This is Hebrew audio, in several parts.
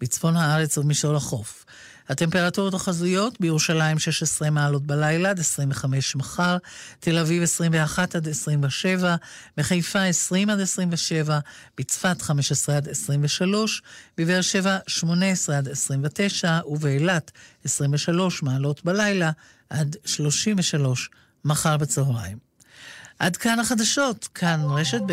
בצפון הארץ ובמישור החוף. הטמפרטורות החזויות בירושלים 16 מעלות בלילה עד 25 מחר, תל אביב 21 עד 27, בחיפה 20 עד 27, בצפת 15 עד 23, בבאר שבע 18 עד 29 ובאילת 23 מעלות בלילה עד 33 מחר בצהריים. עד כאן החדשות, כאן רשת ב'.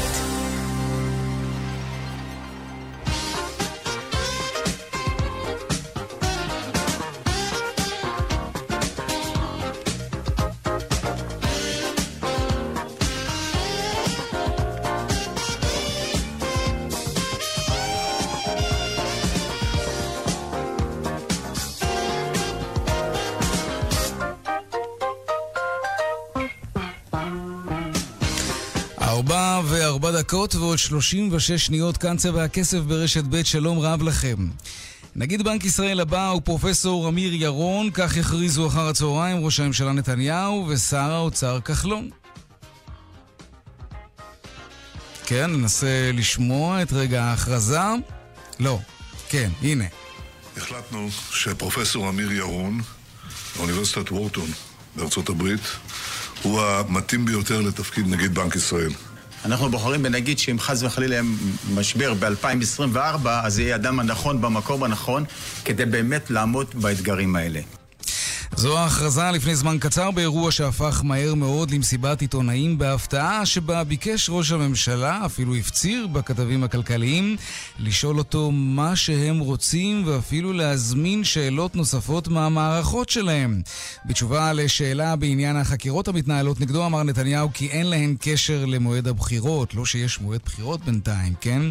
דקות ועוד שלושים ושש שניות, כאן צבע הכסף ברשת ב', שלום רב לכם. נגיד בנק ישראל הבא הוא פרופסור אמיר ירון, כך הכריזו אחר הצהריים ראש הממשלה נתניהו ושר האוצר כחלון. כן, ננסה לשמוע את רגע ההכרזה. לא, כן, הנה. החלטנו שפרופסור אמיר ירון, מאוניברסיטת וורטון בארצות הברית, הוא המתאים ביותר לתפקיד נגיד בנק ישראל. אנחנו בוחרים בנגיד שאם חס וחלילה יהיה משבר ב-2024, אז יהיה אדם הנכון במקום הנכון, כדי באמת לעמוד באתגרים האלה. זו ההכרזה לפני זמן קצר באירוע שהפך מהר מאוד למסיבת עיתונאים בהפתעה שבה ביקש ראש הממשלה, אפילו הפציר בכתבים הכלכליים, לשאול אותו מה שהם רוצים ואפילו להזמין שאלות נוספות מהמערכות שלהם. בתשובה לשאלה בעניין החקירות המתנהלות נגדו אמר נתניהו כי אין להן קשר למועד הבחירות, לא שיש מועד בחירות בינתיים, כן?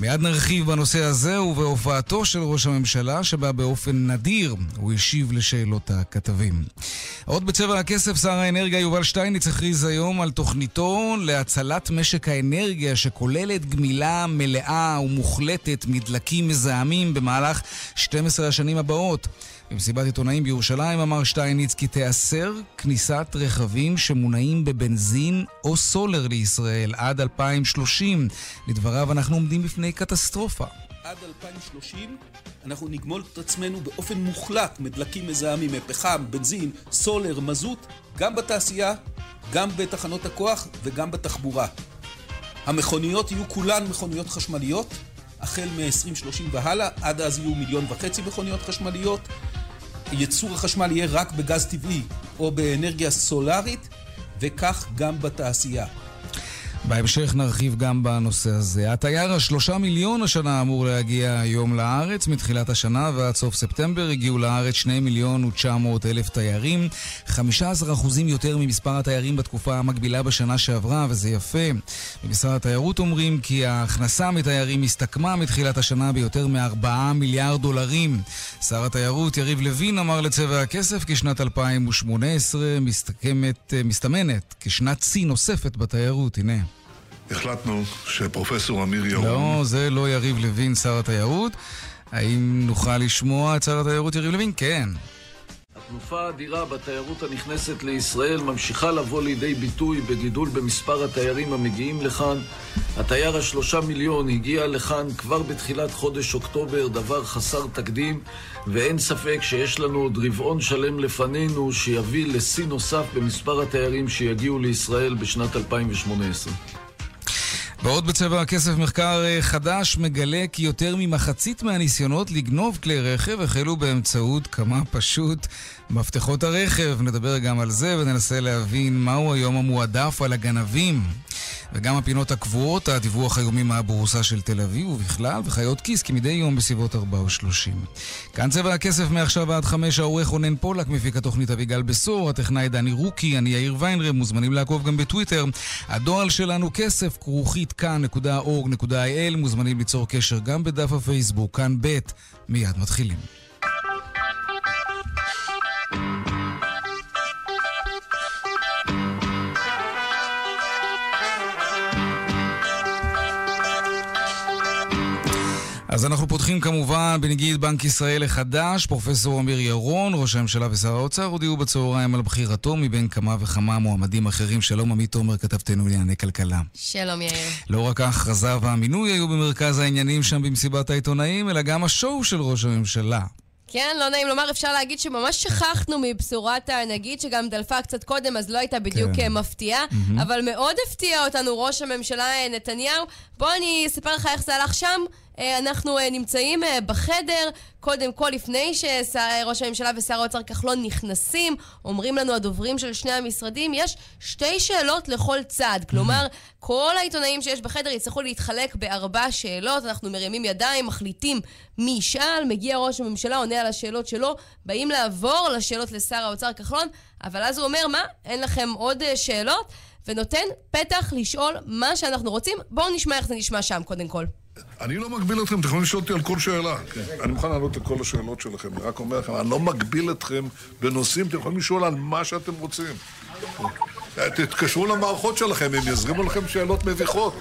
מיד נרחיב בנושא הזה ובהופעתו של ראש הממשלה שבה באופן נדיר הוא השיב לשאלות הכתבים. הכתבים. עוד בצבע הכסף, שר האנרגיה יובל שטייניץ הכריז היום על תוכניתו להצלת משק האנרגיה שכוללת גמילה מלאה ומוחלטת מדלקים מזהמים במהלך 12 השנים הבאות. במסיבת עיתונאים בירושלים אמר שטייניץ כי תיאסר כניסת רכבים שמונעים בבנזין או סולר לישראל עד 2030. לדבריו אנחנו עומדים בפני קטסטרופה. עד 2030 אנחנו נגמול את עצמנו באופן מוחלט מדלקים מזהמים, מפחם, בנזין, סולר, מזוט, גם בתעשייה, גם בתחנות הכוח וגם בתחבורה. המכוניות יהיו כולן מכוניות חשמליות, החל מ-2030 והלאה, עד אז יהיו מיליון וחצי מכוניות חשמליות. ייצור החשמל יהיה רק בגז טבעי או באנרגיה סולארית, וכך גם בתעשייה. בהמשך נרחיב גם בנושא הזה. התייר השלושה מיליון השנה אמור להגיע היום לארץ. מתחילת השנה ועד סוף ספטמבר הגיעו לארץ שני מיליון ותשע מאות אלף תיירים. חמישה עשר אחוזים יותר ממספר התיירים בתקופה המקבילה בשנה שעברה, וזה יפה. במשרד התיירות אומרים כי ההכנסה מתיירים הסתכמה מתחילת השנה ביותר מארבעה מיליארד דולרים. שר התיירות יריב לוין אמר לצבע הכסף כי שנת 2018 מסתכמת, מסתמנת כשנת שיא נוספת בתיירות. הנה. החלטנו שפרופסור אמיר ירון... לא, זה לא יריב לוין, שר התיירות. האם נוכל לשמוע את שר התיירות יריב לוין? כן. התנופה האדירה בתיירות הנכנסת לישראל ממשיכה לבוא לידי ביטוי בגידול במספר התיירים המגיעים לכאן. התייר השלושה מיליון הגיע לכאן כבר בתחילת חודש אוקטובר, דבר חסר תקדים, ואין ספק שיש לנו עוד רבעון שלם לפנינו שיביא לשיא נוסף במספר התיירים שיגיעו לישראל בשנת 2018. ועוד בצבע הכסף מחקר אה, חדש מגלה כי יותר ממחצית מהניסיונות לגנוב כלי רכב החלו באמצעות כמה פשוט מפתחות הרכב. נדבר גם על זה וננסה להבין מהו היום המועדף על הגנבים. וגם הפינות הקבועות, הדיווח היומי מהבורסה של תל אביב ובכלל, וחיות כיס כמדי יום בסביבות 4 או 30. כאן צבע הכסף מעכשיו עד 5, העורך רונן פולק, מפיק התוכנית אביגל בשור, הטכנאי דני רוקי, אני יאיר ויינרב, מוזמנים לעקוב גם בטוויטר. הדואל שלנו כסף, כרוכית כאן.org.il, מוזמנים ליצור קשר גם בדף הפייסבוק, כאן ב', מיד מתחילים. אז אנחנו פותחים כמובן בנגיד בנק ישראל החדש, פרופסור אמיר ירון, ראש הממשלה ושר האוצר, הודיעו בצהריים על בחירתו מבין כמה וכמה מועמדים אחרים. שלום עמית תומר, כתבתנו לענייני כלכלה. שלום יאיר. לא רק ההכרזה והמינוי היו במרכז העניינים שם במסיבת העיתונאים, אלא גם השואו של ראש הממשלה. כן, לא נעים לומר, אפשר להגיד שממש שכחנו מבשורת הנגיד, שגם דלפה קצת קודם, אז לא הייתה בדיוק כן. מפתיעה, mm-hmm. אבל מאוד הפתיע אותנו ראש הממשלה נתניהו. בוא אני אספר לך איך זה הלך שם. אה, אנחנו אה, נמצאים אה, בחדר, קודם כל, לפני שראש הממשלה ושר האוצר כחלון נכנסים, אומרים לנו הדוברים של שני המשרדים, יש שתי שאלות לכל צד. כלומר, כל העיתונאים שיש בחדר יצטרכו להתחלק בארבע שאלות, אנחנו מרימים ידיים, מחליטים מי ישאל, מגיע ראש הממשלה, עונה על השאלות שלו, באים לעבור לשאלות לשר האוצר כחלון, אבל אז הוא אומר, מה, אין לכם עוד שאלות? ונותן פתח לשאול מה שאנחנו רוצים. בואו נשמע איך זה נשמע שם, קודם כל. אני לא מגביל אתכם, אתם יכולים לשאול אותי על כל שאלה. כן. אני מוכן לענות לכל השאלות שלכם, אני רק אומר לכם, אני לא מגביל אתכם בנושאים, אתם יכולים לשאול על מה שאתם רוצים. תתקשרו למערכות שלכם, הם יזרימו לכם שאלות מביכות.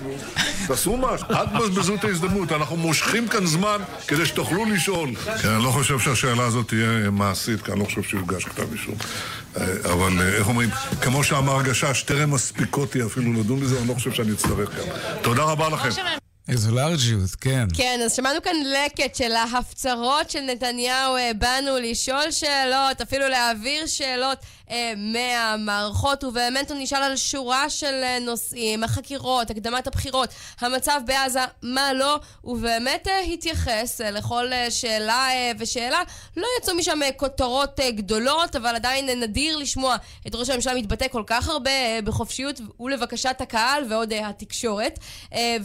תעשו משהו. אל תבזבזו את ההזדמנות, אנחנו מושכים כאן זמן כדי שתוכלו לשאול. כן, אני לא חושב שהשאלה הזאת תהיה מעשית, כי אני לא חושב שיוגש כתב אישום. אה, אבל אה, איך אומרים, כמו שאמר גשש, טרם מספיקותי אפילו לדון בזה, אני לא חושב שאני אצטרך גם. תודה רבה לכם. איזו לארג'יות, כן. כן, אז שמענו כאן לקט של ההפצרות של נתניהו, אה, באנו לשאול שאלות, אפילו להעביר שאלות. אה, מהמערכות, ובאמת הוא נשאל על שורה של אה, נושאים, החקירות, הקדמת הבחירות, המצב בעזה, מה לא, ובאמת אה, התייחס לכל שאלה ושאלה. לא יצאו משם כותרות גדולות, אבל עדיין נדיר לשמוע את ראש הממשלה מתבטא כל כך הרבה בחופשיות ולבקשת הקהל ועוד התקשורת.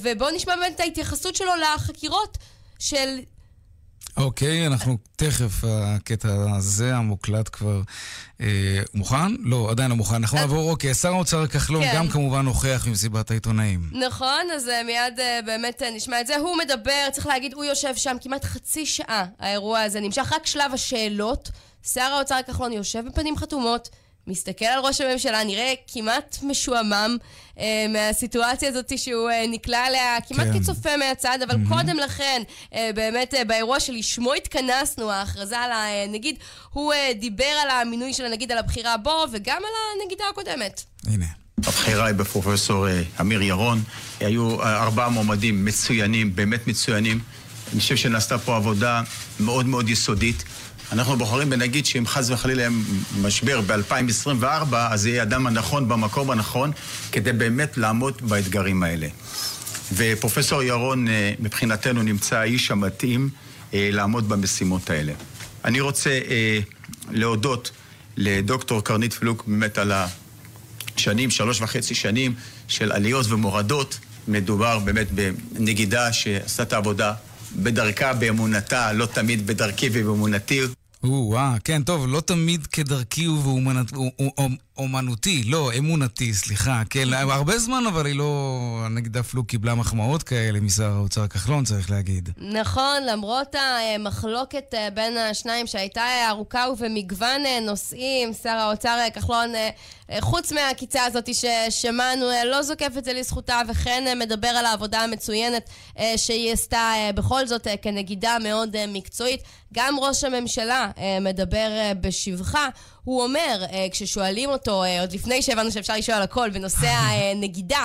ובואו נשמע באמת את ההתייחסות שלו לחקירות של אוקיי, אנחנו תכף, הקטע הזה, המוקלט כבר אה, מוכן? לא, עדיין לא מוכן. אנחנו אז... נעבור, אוקיי, שר האוצר כחלון כן. גם כמובן נוכח במסיבת העיתונאים. נכון, אז uh, מיד uh, באמת uh, נשמע את זה. הוא מדבר, צריך להגיד, הוא יושב שם כמעט חצי שעה, האירוע הזה נמשך, רק שלב השאלות. שר האוצר כחלון יושב בפנים חתומות. מסתכל על ראש הממשלה, נראה כמעט משועמם אה, מהסיטואציה הזאת שהוא אה, נקלע אליה כמעט כן. כצופה מהצד, אבל mm-hmm. קודם לכן, אה, באמת אה, באירוע שלשמו התכנסנו, ההכרזה על הנגיד, הוא אה, דיבר על המינוי של הנגיד, על הבחירה בו, וגם על הנגידה הקודמת. הנה. הבחירה היא בפרופסור אה, אמיר ירון. היו אה, ארבעה מועמדים מצוינים, באמת מצוינים. אני חושב שנעשתה פה עבודה מאוד מאוד יסודית. אנחנו בוחרים בנגיד שאם חס וחלילה יהיה משבר ב-2024, אז יהיה אדם הנכון במקום הנכון, כדי באמת לעמוד באתגרים האלה. ופרופסור ירון, אה, מבחינתנו, נמצא האיש המתאים אה, לעמוד במשימות האלה. אני רוצה אה, להודות לדוקטור קרנית פלוק באמת על השנים, שלוש וחצי שנים של עליות ומורדות. מדובר באמת בנגידה שעשתה את העבודה בדרכה, באמונתה, לא תמיד בדרכי ובאמונתי. או-אה, כן, טוב, לא תמיד כדרכי ובאומנותי, לא, אמונתי, סליחה. כן, הרבה זמן אבל היא לא, נגיד אפילו קיבלה מחמאות כאלה משר האוצר כחלון, צריך להגיד. נכון, למרות המחלוקת אה, בין השניים שהייתה ארוכה ובמגוון אה, נושאים, שר האוצר אה, כחלון חוץ מהעקיצה הזאת ששמענו, לא זוקף את זה לזכותה, וכן מדבר על העבודה המצוינת שהיא עשתה בכל זאת כנגידה מאוד מקצועית. גם ראש הממשלה מדבר בשבחה. הוא אומר, כששואלים אותו, עוד לפני שהבנו שאפשר לשאול על הכל, בנושא הנגידה,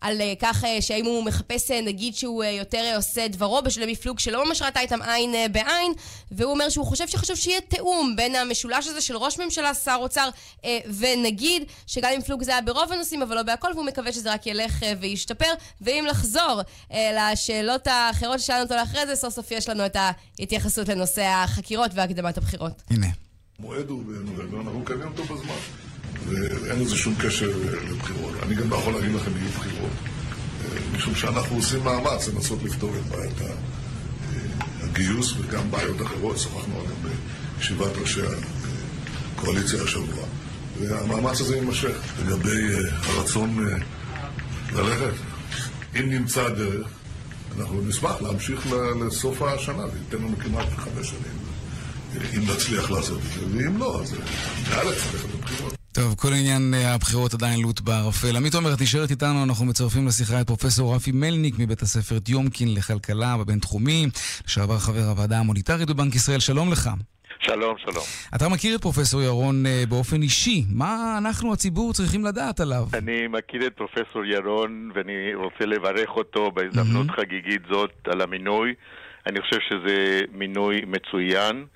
על כך שהאם הוא מחפש נגיד שהוא יותר עושה דברו בשביל מפלוג שלא ממש ראתה איתם עין בעין, והוא אומר שהוא חושב שחשוב שיהיה תיאום בין המשולש הזה של ראש ממשלה, שר אוצר. ונגיד שגם אם פלוג זה היה ברוב הנושאים, אבל לא בהכל, והוא מקווה שזה רק ילך אה, וישתפר. ואם לחזור אה, לשאלות האחרות ששאלנו אותו לאחרי זה, סוף סוף יש לנו את ההתייחסות לנושא החקירות והקדמת הבחירות. הנה. המועד הוא בנובמבר, אנחנו מקיימים אותו בזמן. ואין לזה שום קשר אה, לבחירות. אני גם לא יכול להגיד לכם יהיו בחירות, משום שאנחנו עושים מאמץ לנסות לפתור את בעיית הגיוס וגם בעיות אחרות. שוחחנו עליהן בישיבת ראשי הקואליציה השבוע. והמאמץ הזה יימשך. לגבי uh, הרצון ללכת, אם נמצא דרך, אנחנו נשמח להמשיך לסוף השנה, זה ייתן לנו כמעט חמש שנים, אם נצליח לעשות את זה, ואם לא, אז נאלץ ללכת לבחירות. טוב, כל עניין אה, הבחירות עדיין לוט בערפל. עמית עומר, את נשארת איתנו, אנחנו מצרפים לשיחה את פרופסור רפי מלניק מבית הספר טיומקין לכלכלה בבינתחומי, לשעבר חבר הוועדה המוניטרית בבנק ישראל, שלום לך. שלום, שלום. אתה מכיר את פרופסור ירון אה, באופן אישי, מה אנחנו, הציבור, צריכים לדעת עליו? אני מכיר את פרופסור ירון ואני רוצה לברך אותו בהזדמנות mm-hmm. חגיגית זאת על המינוי. אני חושב שזה מינוי מצוין.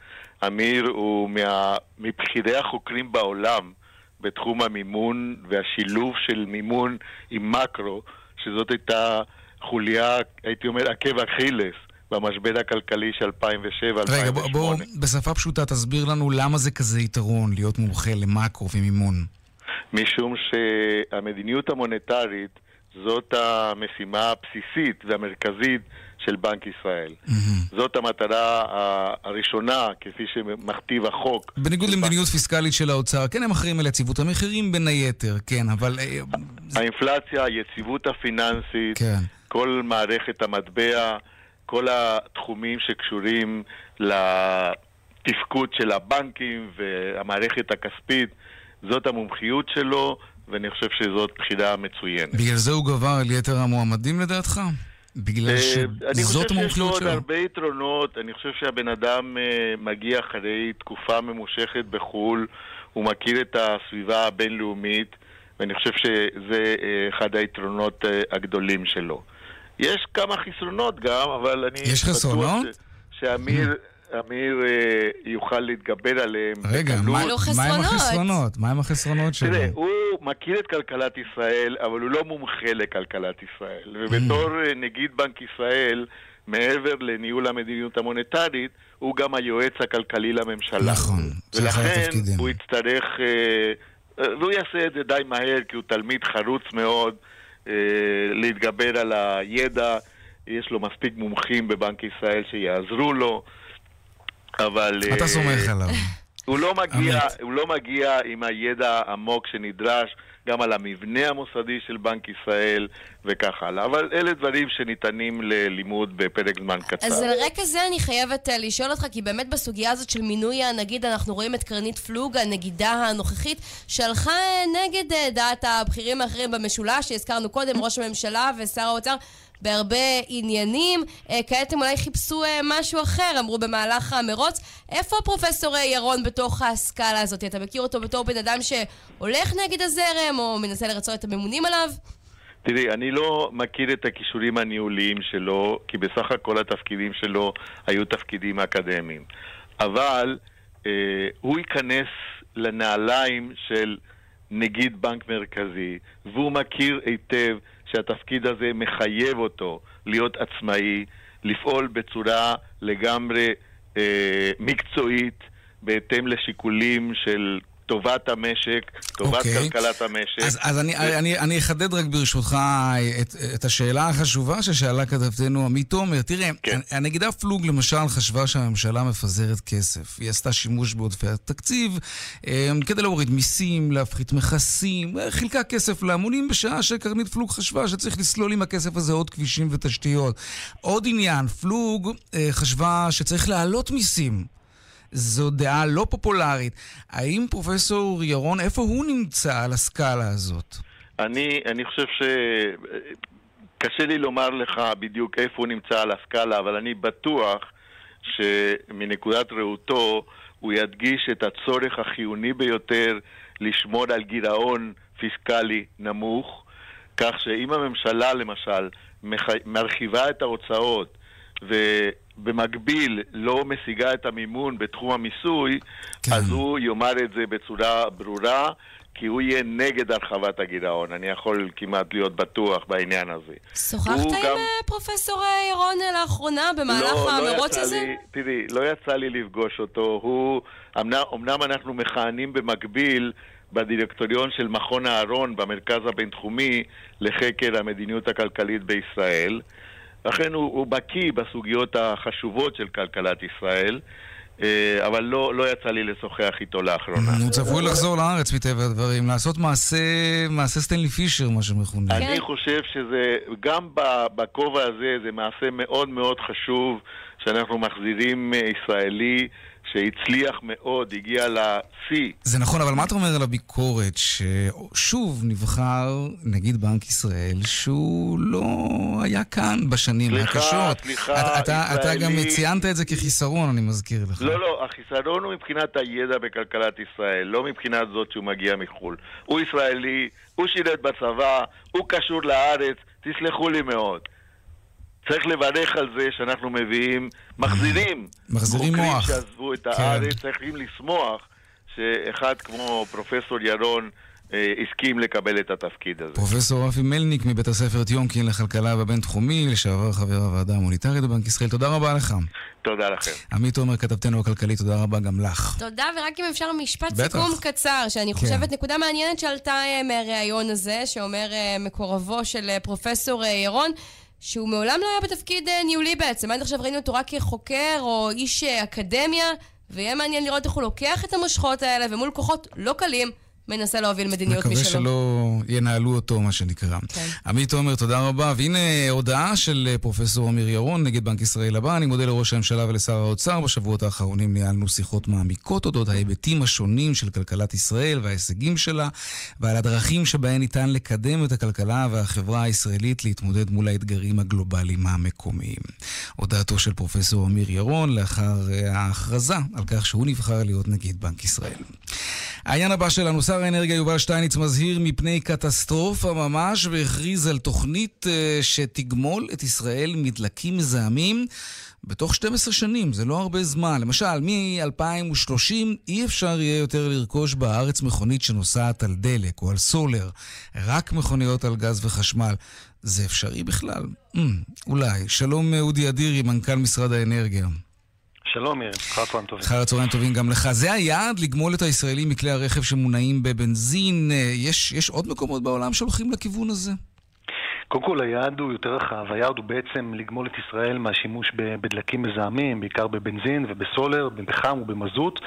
אמיר הוא מה... מבכירי החוקרים בעולם בתחום המימון והשילוב של מימון עם מקרו, שזאת הייתה חוליה, הייתי אומר, עקב אכילס במשבר הכלכלי של 2007-2008. רגע, בוא, בוא בשפה פשוטה תסביר לנו למה זה כזה יתרון להיות מומחה למקרו ומימון. משום שהמדיניות המוניטרית זאת המשימה הבסיסית והמרכזית של בנק ישראל. Mm-hmm. זאת המטרה הראשונה, כפי שמכתיב החוק. בניגוד למדיניות פיסקלית של האוצר, כן, הם אחראים על יציבות המחירים בין היתר, כן, אבל... אה, האינפלציה, היציבות הפיננסית, כן. כל מערכת המטבע, כל התחומים שקשורים לתפקוד של הבנקים והמערכת הכספית, זאת המומחיות שלו, ואני חושב שזאת בחירה מצוינת. בגלל זה הוא גבר על יתר המועמדים לדעתך? בגלל אה, שזאת המומחיות שלו. אני חושב שיש לו עוד הרבה יתרונות. אני חושב שהבן אדם אה, מגיע אחרי תקופה ממושכת בחו"ל, הוא מכיר את הסביבה הבינלאומית, ואני חושב שזה אה, אחד היתרונות הגדולים שלו. יש כמה חסרונות גם, אבל אני... יש חסרונות? שאמיר... אמיר אה, יוכל להתגבר עליהם. רגע, מה, מה עם החסרונות? מה עם החסרונות שלו? תראה, הוא מכיר את כלכלת ישראל, אבל הוא לא מומחה לכלכלת ישראל. ובתור mm. נגיד בנק ישראל, מעבר לניהול המדיניות המוניטרית, הוא גם היועץ הכלכלי לממשלה. נכון, זה אחד התפקידים. ולכן הוא יצטרך, אה, והוא יעשה את זה די מהר, כי הוא תלמיד חרוץ מאוד, להתגבר על הידע. יש לו מספיק מומחים בבנק ישראל שיעזרו לו. אבל... אתה אה, סומך עליו. הוא לא, מגיע, הוא לא מגיע עם הידע העמוק שנדרש גם על המבנה המוסדי של בנק ישראל וכך הלאה. אבל אלה דברים שניתנים ללימוד בפרק זמן קצר. אז על רקע זה אני חייבת אה, לשאול אותך, כי באמת בסוגיה הזאת של מינוי הנגיד, אנחנו רואים את קרנית פלוג, הנגידה הנוכחית, שהלכה אה, נגד דעת הבכירים האחרים במשולש, שהזכרנו קודם, ראש הממשלה ושר האוצר. בהרבה עניינים. אה, כעת הם אולי חיפשו אה, משהו אחר, אמרו במהלך המרוץ. איפה פרופסור אה, ירון בתוך הסקאלה הזאת? אתה מכיר אותו בתור בן אדם שהולך נגד הזרם, או מנסה לרצות את הממונים עליו? תראי, אני לא מכיר את הכישורים הניהוליים שלו, כי בסך הכל התפקידים שלו היו תפקידים אקדמיים. אבל אה, הוא ייכנס לנעליים של נגיד בנק מרכזי, והוא מכיר היטב שהתפקיד הזה מחייב אותו להיות עצמאי, לפעול בצורה לגמרי אה, מקצועית, בהתאם לשיקולים של טובת המשק, טובת okay. אוקיי. כלכלת המשק. אז, אז אני, ו... אני, אני אחדד רק ברשותך את, את השאלה החשובה ששאלה כתבתנו עמית תומר. תראה, כן. הנגידה פלוג למשל חשבה שהממשלה מפזרת כסף. היא עשתה שימוש בעודפי התקציב אמ, כדי להוריד מיסים, להפחית מכסים, חילקה כסף להמונים בשעה שקרנית פלוג חשבה שצריך לסלול עם הכסף הזה עוד כבישים ותשתיות. עוד עניין, פלוג אה, חשבה שצריך להעלות מיסים. זו דעה לא פופולרית. האם פרופסור ירון, איפה הוא נמצא על הסקאלה הזאת? אני, אני חושב ש... קשה לי לומר לך בדיוק איפה הוא נמצא על הסקאלה, אבל אני בטוח שמנקודת ראותו הוא ידגיש את הצורך החיוני ביותר לשמור על גירעון פיסקלי נמוך, כך שאם הממשלה למשל מרחיבה את ההוצאות ובמקביל לא משיגה את המימון בתחום המיסוי, כן. אז הוא יאמר את זה בצורה ברורה, כי הוא יהיה נגד הרחבת הגירעון. אני יכול כמעט להיות בטוח בעניין הזה. שוחחת עם גם... אה, פרופסור ירון לאחרונה במהלך לא, לא המרוץ לא הזה? לי, תראי, לא יצא לי לפגוש אותו. הוא, אמנם, אמנם אנחנו מכהנים במקביל בדירקטוריון של מכון אהרון במרכז הבינתחומי לחקר המדיניות הכלכלית בישראל. לכן הוא, הוא בקיא בסוגיות החשובות של כלכלת ישראל. אה, אבל לא, לא יצא לי לשוחח איתו לאחרונה. הוא צפוי לחזור לארץ מטבע הדברים, לעשות מעשה, מעשה סטנלי פישר, מה שמכונה. אני חושב שזה, גם בכובע הזה, זה מעשה מאוד מאוד חשוב שאנחנו מחזירים ישראלי שהצליח מאוד, הגיע לשיא. זה נכון, אבל מה אתה אומר על הביקורת ששוב נבחר נגיד בנק ישראל שהוא לא היה כאן בשנים סליחה, הקשות? סליחה, אתה, אתה, אתה גם ישראלי- ציינת את זה כחיסרון, אני מזכיר לך. לא, לא, החיסרון הוא מבחינת הידע בכלכלת ישראל, לא מבחינת זאת שהוא מגיע מחו"ל. הוא ישראלי, הוא שירת בצבא, הוא קשור לארץ, תסלחו לי מאוד. צריך לברך על זה שאנחנו מביאים, מחזירים. מחזירים חוקרים מוח. שעזבו את כן. הארץ, צריכים לשמוח שאחד כמו פרופסור ירון אה, הסכים לקבל את התפקיד הזה. פרופסור רפי מלניק מבית הספר טיומקין לכלכלה בבינתחומי, לשעבר חבר הוועדה המוניטרית בבנק ישראל, תודה רבה לך. תודה לכם. עמית תומר, כתבתנו הכלכלית, תודה רבה גם לך. תודה, ורק אם אפשר משפט בטח. סיכום קצר, שאני כן. חושבת נקודה מעניינת שעלתה אה, מהריאיון הזה, שאומר אה, מקורבו של אה, פרופסור ירון, שהוא מעולם לא היה בתפקיד אה, ניהולי בעצם. עד עכשיו ראינו אותו רק כחוקר או איש אה, אקדמיה, ויהיה מעניין לראות איך הוא לוקח את המושכות האלה, ומול כוחות לא קלים, מנסה להוביל מדיניות מקווה משלו. שלא ינהלו אותו, מה שנקרא. כן. עמית תומר, תודה רבה. והנה הודעה של אה, פרופסור אמיר ירון נגד בנק ישראל הבא. אני מודה לראש הממשלה ולשר האוצר. בשבועות האחרונים ניהלנו שיחות מעמיקות אודות ההיבטים השונים של כלכלת ישראל וההישגים שלה, ועל הדרכים שבהן ניתן לקדם את הכלכלה והחברה הישראלית להתמודד מול האתגרים הגלובליים המקומיים. הודעתו של פרופסור אמיר ירון לאחר אה, ההכרזה על כך שהוא נבחר להיות נגיד בנק ישראל. העניין הבא שלנו, שר האנרגיה יובל שטייניץ מזהיר מפני קטסטרופה ממש והכריז על תוכנית אה, שתגמול את ישראל מדלקים מזהמים בתוך 12 שנים, זה לא הרבה זמן. למשל, מ-2030 אי אפשר יהיה יותר לרכוש בארץ מכונית שנוסעת על דלק או על סולר, רק מכוניות על גז וחשמל. זה אפשרי בכלל? Mm, אולי. שלום אה, אודי אדירי, מנכ"ל משרד האנרגיה. שלום, מירי, אחר הצהריים טובים. אחר הצהריים טובים גם לך. זה היעד לגמול את הישראלים מכלי הרכב שמונעים בבנזין. אה, יש, יש עוד מקומות בעולם שהולכים לכיוון הזה? קודם כל, היעד הוא יותר רחב. היעד הוא בעצם לגמול את ישראל מהשימוש בדלקים מזהמים, בעיקר בבנזין ובסולר, בפחם ובמזוט,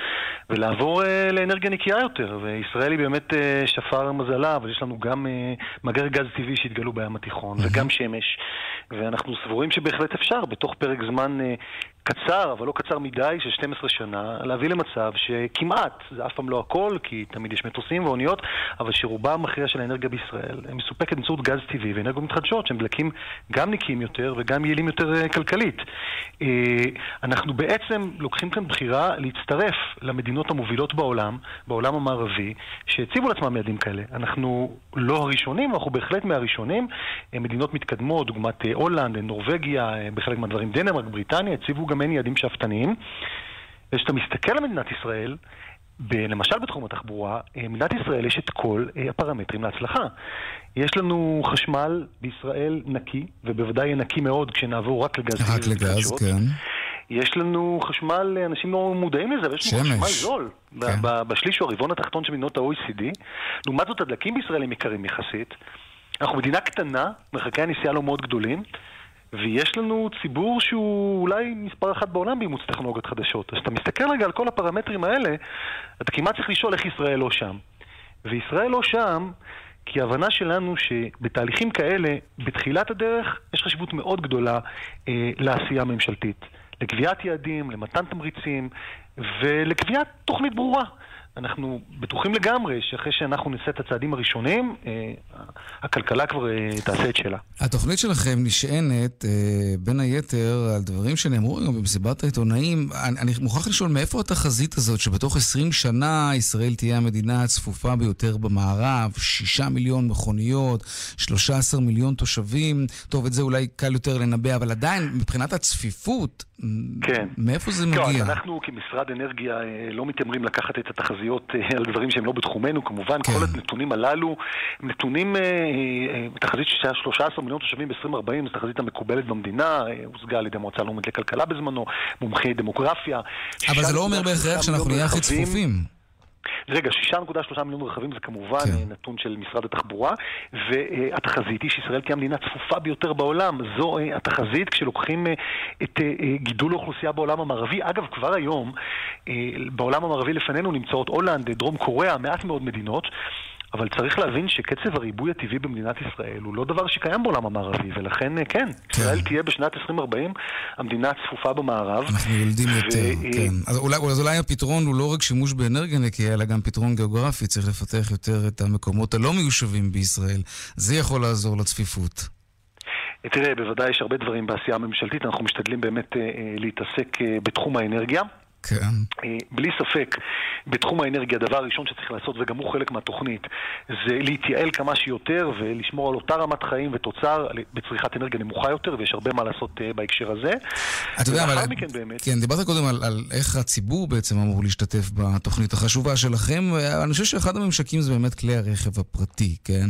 ולעבור אה, לאנרגיה נקייה יותר. וישראל היא באמת אה, שפר מזלה, אבל יש לנו גם אה, מאגרי גז טבעי שהתגלו בים התיכון, וגם שמש. ואנחנו סבורים שבהחלט אפשר, בתוך פרק זמן אה, קצר, אבל לא קצר מדי, של 12 שנה, להביא למצב שכמעט, זה אף פעם לא הכל, כי תמיד יש מטוסים ואוניות, אבל שרובה המכריע של האנרגיה בישראל מסופקת באמצעות גז טבעי ואנרגיות מתחדשות, שהם דלקים גם נקיים יותר וגם יעילים יותר אה, כלכלית. אה, אנחנו בעצם לוקחים כאן בחירה להצטרף למדינות המובילות בעולם, בעולם המערבי, שהציבו לעצמם יעדים כאלה. אנחנו לא הראשונים, אנחנו בהחלט מהראשונים. אה, מדינות מתקדמות, דוגמת הולנד, נורבגיה, בחלק מהדברים דנמרק, בריטניה, הציבו גם הן יעדים שאפתניים. וכשאתה מסתכל על מדינת ישראל, ב- למשל בתחום התחבורה, אה, מדינת ישראל יש את כל אה, הפרמטרים להצלחה. יש לנו חשמל בישראל נקי, ובוודאי יהיה נקי מאוד כשנעבור רק לגז. רק טבעי לגז, ומתחדשות. כן. יש לנו חשמל, אנשים לא מודעים לזה, אבל יש לנו. חשמל זול. כן. בשליש או הרבעון התחתון של מדינות ה-OECD. לעומת זאת, הדלקים בישראל הם יקרים יחסית. אנחנו מדינה קטנה, מרחקי הנסיעה לא מאוד גדולים, ויש לנו ציבור שהוא אולי מספר אחת בעולם באימוץ טכנולוגיות חדשות. אז כשאתה מסתכל רגע על כל הפרמטרים האלה, אתה כמעט צריך לשאול איך ישראל לא שם. וישראל לא שם, כי ההבנה שלנו שבתהליכים כאלה, בתחילת הדרך, יש חשיבות מאוד גדולה אה, לעשייה הממשלתית. לקביעת יעדים, למתן תמריצים ולקביעת תוכנית ברורה. אנחנו בטוחים לגמרי שאחרי שאנחנו נעשה את הצעדים הראשונים, אה, הכלכלה כבר אה, תעשה את שלה. התוכנית שלכם נשענת, אה, בין היתר, על דברים שנאמרו גם במסיבת העיתונאים. אני, אני מוכרח לשאול, מאיפה התחזית הזאת שבתוך 20 שנה ישראל תהיה המדינה הצפופה ביותר במערב, 6 מיליון מכוניות, 13 מיליון תושבים? טוב, את זה אולי קל יותר לנבא, אבל עדיין, מבחינת הצפיפות, כן. מאיפה זה מגיע? אז אנחנו כמשרד אנרגיה לא מתיימרים לקחת את התחזיות אה, על דברים שהם לא בתחומנו, כמובן כן. כל הנתונים הללו הם נתונים, אה, אה, תחזית של 13 מיליון תושבים ב-2040 זו תחזית המקובלת במדינה, הושגה על ידי המועצה הלאומית לכלכלה בזמנו, מומחי דמוגרפיה. אבל זה לא אומר 6.3 בהכרח שאנחנו נהיה הכי. צפופים. רגע, 6.3 מיליון רכבים זה כמובן כן. כן. נתון של משרד התחבורה, והתחזית היא שישראל תהיה המדינה הצפופה ביותר בעולם. זו אה, התחזית כשלוקחים אה, את אה, אה, גידול האוכלוסייה בעולם המערבי. אגב, כבר היום, אה, בעולם המערבי לפנינו נמצאות הולנד, דרום קוריאה, מעט מאוד מדינות. אבל צריך להבין שקצב הריבוי הטבעי במדינת ישראל הוא לא דבר שקיים בעולם המערבי, ולכן אה, כן, כן. ישראל תהיה בשנת 2040 המדינה הצפופה במערב. אנחנו יולדים. יותר, ו... כן. אז אולי, אז אולי הפתרון הוא לא רק שימוש באנרגיה נקייה, אלא גם פתרון גיאוגרפי, צריך לפתח יותר את המקומות הלא מיושבים בישראל. זה יכול לעזור לצפיפות. תראה, בוודאי יש הרבה דברים בעשייה הממשלתית, אנחנו משתדלים באמת אה, אה להתעסק אה, בתחום האנרגיה. כן. אה, בלי ספק, בתחום האנרגיה, הדבר הראשון שצריך לעשות, וגם הוא חלק מהתוכנית, זה להתייעל כמה שיותר ולשמור על אותה רמת חיים ותוצר בצריכת אנרגיה נמוכה יותר, ויש הרבה מה לעשות uh, בהקשר הזה. אתה יודע, אבל... מכן באמת... כן, דיברת קודם על, על איך הציבור בעצם אמור להשתתף בתוכנית החשובה שלכם, ואני חושב שאחד הממשקים זה באמת כלי הרכב הפרטי, כן?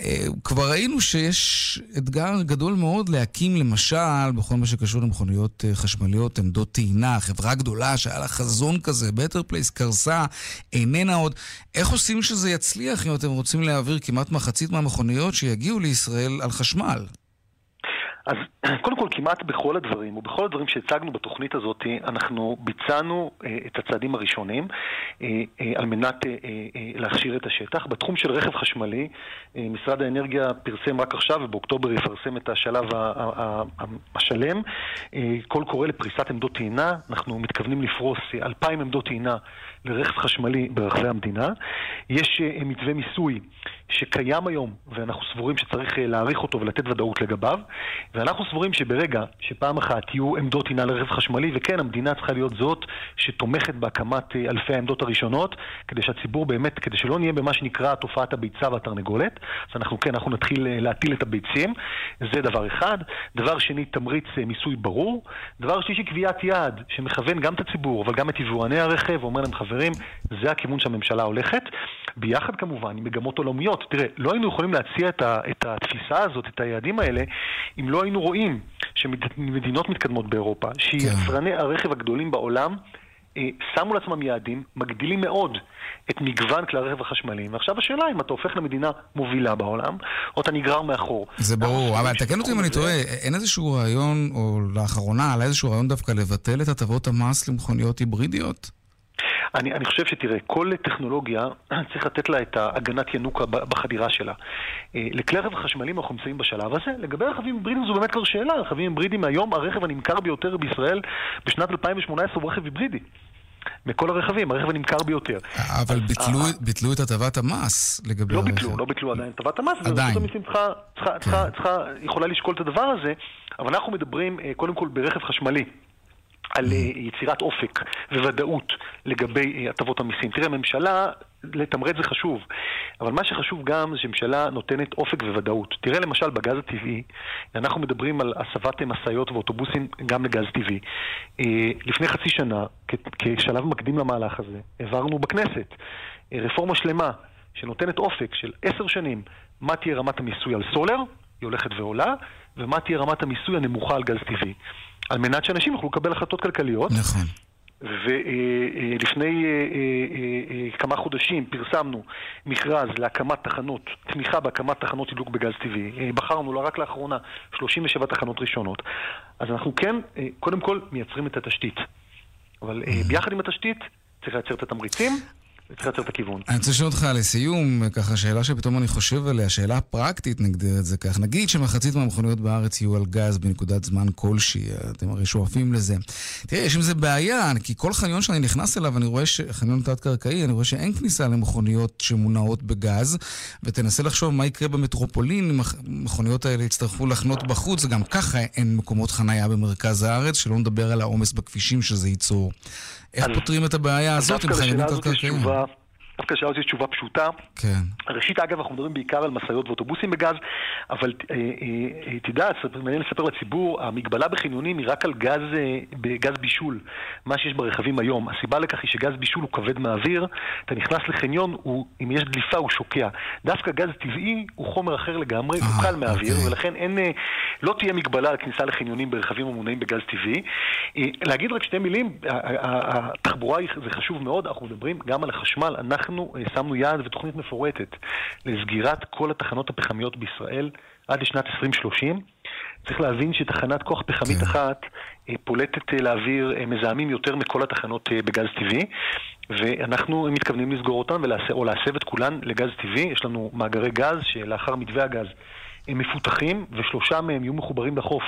אה, כבר ראינו שיש אתגר גדול מאוד להקים, למשל, בכל מה שקשור למכוניות חשמליות, עמדות טעינה, חברה גדולה שהיה לה חזון כזה, Better Place קרסה, איננה עוד. איך עושים שזה יצליח אם אתם רוצים להעביר כמעט מחצית מהמכוניות שיגיעו לישראל על חשמל? אז קודם כל, כמעט בכל הדברים, ובכל הדברים שהצגנו בתוכנית הזאת, אנחנו ביצענו אה, את הצעדים הראשונים אה, אה, על מנת אה, אה, אה, להכשיר את השטח. בתחום של רכב חשמלי, אה, משרד האנרגיה פרסם רק עכשיו, ובאוקטובר יפרסם את השלב השלם, אה, קול קורא לפריסת עמדות טעינה. אנחנו מתכוונים לפרוס אלפיים עמדות טעינה לרכב חשמלי ברחבי המדינה. יש אה, מתווה מיסוי שקיים היום, ואנחנו סבורים שצריך אה, להעריך אותו ולתת ודאות לגביו, ואנחנו סבורים שברגע שפעם אחת יהיו עמדות טעינה לרכב חשמלי, וכן, המדינה צריכה להיות זאת שתומכת בהקמת אה, אלפי העמדות הראשונות, כדי שהציבור באמת, כדי שלא נהיה במה שנקרא תופעת הביצה והתרנגולת, אז אנחנו כן, אנחנו נתחיל להטיל את הביצים, זה דבר אחד. דבר שני, תמריץ מיסוי ברור. דבר שלישי, קביעת יעד שמכוון גם את הציבור, אבל גם את יבואני הרכב, ואומר להם, חברים, זה הכיוון שהממשלה הולכת. ביחד כמובן עם מגמות עולמיות. תראה, לא היינו יכולים להציע את, ה, את התפיסה הזאת, את היעדים האלה, אם לא היינו רואים שמדינות מתקדמות באירופה, שיצרני כן. הרכב הגדולים בעולם אה, שמו לעצמם יעדים, מגדילים מאוד את מגוון כלי הרכב החשמליים. ועכשיו השאלה אם אתה הופך למדינה מובילה בעולם, או אתה נגרר מאחור. זה ברור, אבל תקן אותי אם אני טועה, אין איזשהו רעיון, או לאחרונה עלה איזשהו רעיון דווקא לבטל את הטבות המס למכוניות היברידיות? אני, אני חושב שתראה, כל טכנולוגיה צריך לתת לה את ההגנת ינוקה בחדירה שלה. אה, לכלי רכב חשמליים אנחנו נמצאים בשלב הזה. לגבי רכבים היברידיים זו באמת כבר שאלה. רכבים היברידיים היום, הרכב הנמכר ביותר בישראל בשנת 2018 הוא רכב היברידי. מכל הרכבים, הרכב הנמכר ביותר. אבל ביטלו, ביטלו את הטבת המס לגבי לא הרכב. לא ביטלו, לא ביטלו עדיין את הטבת המס. עדיין. ורשות המיסים צריכה, צריכה, כן. צריכה, צריכה, יכולה לשקול את הדבר הזה, אבל אנחנו מדברים אה, קודם כל ברכב חשמלי. על אה, יצירת אופק וודאות לגבי אה, הטבות המיסים. תראה, ממשלה, לתמרץ זה חשוב, אבל מה שחשוב גם זה שממשלה נותנת אופק וודאות. תראה למשל בגז הטבעי, אנחנו מדברים על הסבת משאיות ואוטובוסים גם לגז טבעי. אה, לפני חצי שנה, כשלב מקדים למהלך הזה, העברנו בכנסת רפורמה שלמה שנותנת אופק של עשר שנים מה תהיה רמת המיסוי על סולר, היא הולכת ועולה, ומה תהיה רמת המיסוי הנמוכה על גז טבעי. על מנת שאנשים יוכלו לקבל החלטות כלכליות. נכון. ולפני אה, אה, אה, כמה חודשים פרסמנו מכרז להקמת תחנות, תמיכה בהקמת תחנות תדלוק בגז טבעי. בחרנו, לא רק לאחרונה, 37 תחנות ראשונות. אז אנחנו כן, קודם כל, מייצרים את התשתית. אבל ביחד עם התשתית צריך לייצר את התמריצים. אני רוצה לשאול אותך לסיום, ככה שאלה שפתאום אני חושב עליה, שאלה פרקטית נגדיר את זה כך. נגיד שמחצית מהמכוניות בארץ יהיו על גז בנקודת זמן כלשהי, אתם הרי שואפים לזה. תראה, יש עם זה בעיה, כי כל חניון שאני נכנס אליו, אני רואה ש... חניון תת-קרקעי, אני רואה שאין כניסה למכוניות שמונעות בגז, ותנסה לחשוב מה יקרה במטרופולין אם המכוניות האלה יצטרכו לחנות בחוץ, גם ככה אין מקומות חנייה במרכז הארץ, שלא נדבר על העומס בכבישים שזה ייצור. איך פותרים את הבעיה הזאת עם חיילים תת-קרקעיים? דווקא לשאלה הזאת יש תשובה פשוטה. כן. ראשית, אגב, אנחנו מדברים בעיקר על משאיות ואוטובוסים בגז, אבל אה, אה, אה, תדע, מעניין לספר לציבור, המגבלה בחניונים היא רק על גז, בגז בישול, מה שיש ברכבים היום. הסיבה לכך היא שגז בישול הוא כבד מהאוויר, אתה נכנס לחניון, הוא, אם יש דליפה הוא שוקע. דווקא גז טבעי הוא חומר אחר לגמרי, הוא קל מהאוויר, אוקיי. ולכן אין, לא תהיה מגבלה על כניסה לחניונים ברכבים המונעים בגז טבעי. להגיד רק שתי מילים, התחבורה זה חשוב מאוד, אנחנו מדברים גם על החשמל, אנחנו... אנחנו אה, שמנו יעד ותוכנית מפורטת לסגירת כל התחנות הפחמיות בישראל עד לשנת 2030. צריך להבין שתחנת כוח פחמית כן. אחת אה, פולטת אה, לאוויר מזהמים יותר מכל התחנות בגז טבעי, ואנחנו מתכוונים לסגור אותן ולהס- או להסב את כולן לגז טבעי. יש לנו מאגרי גז שלאחר מתווה הגז הם מפותחים, ושלושה מהם יהיו מחוברים לחוף.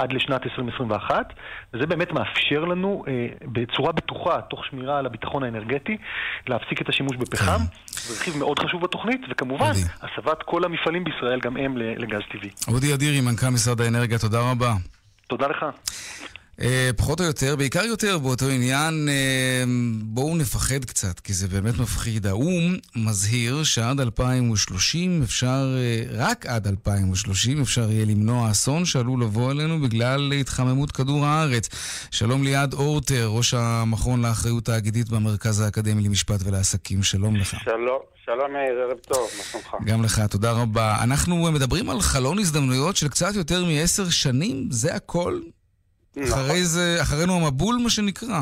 עד לשנת 2021, וזה באמת מאפשר לנו אה, בצורה בטוחה, תוך שמירה על הביטחון האנרגטי, להפסיק את השימוש בפחם. זה רכיב מאוד חשוב בתוכנית, וכמובן. הסבת כל המפעלים בישראל גם הם לגז טבעי. אודי אדירי, מנכ"ל משרד האנרגיה, תודה רבה. תודה לך. אה, פחות או יותר, בעיקר יותר באותו עניין, אה, בואו נפחד קצת, כי זה באמת מפחיד. האו"ם מזהיר שעד 2030 אפשר, אה, רק עד 2030 אפשר יהיה למנוע אסון שעלול לבוא אלינו בגלל התחממות כדור הארץ. שלום ליעד אורטר, ראש המכון לאחריות תאגידית במרכז האקדמי למשפט ולעסקים, שלום לך. שלום, שלום מאיר, ערב טוב, מה שלומך? גם לך, תודה רבה. אנחנו מדברים על חלון הזדמנויות של קצת יותר מעשר שנים, זה הכל? נכון. אחרי זה, אחרינו המבול, מה שנקרא.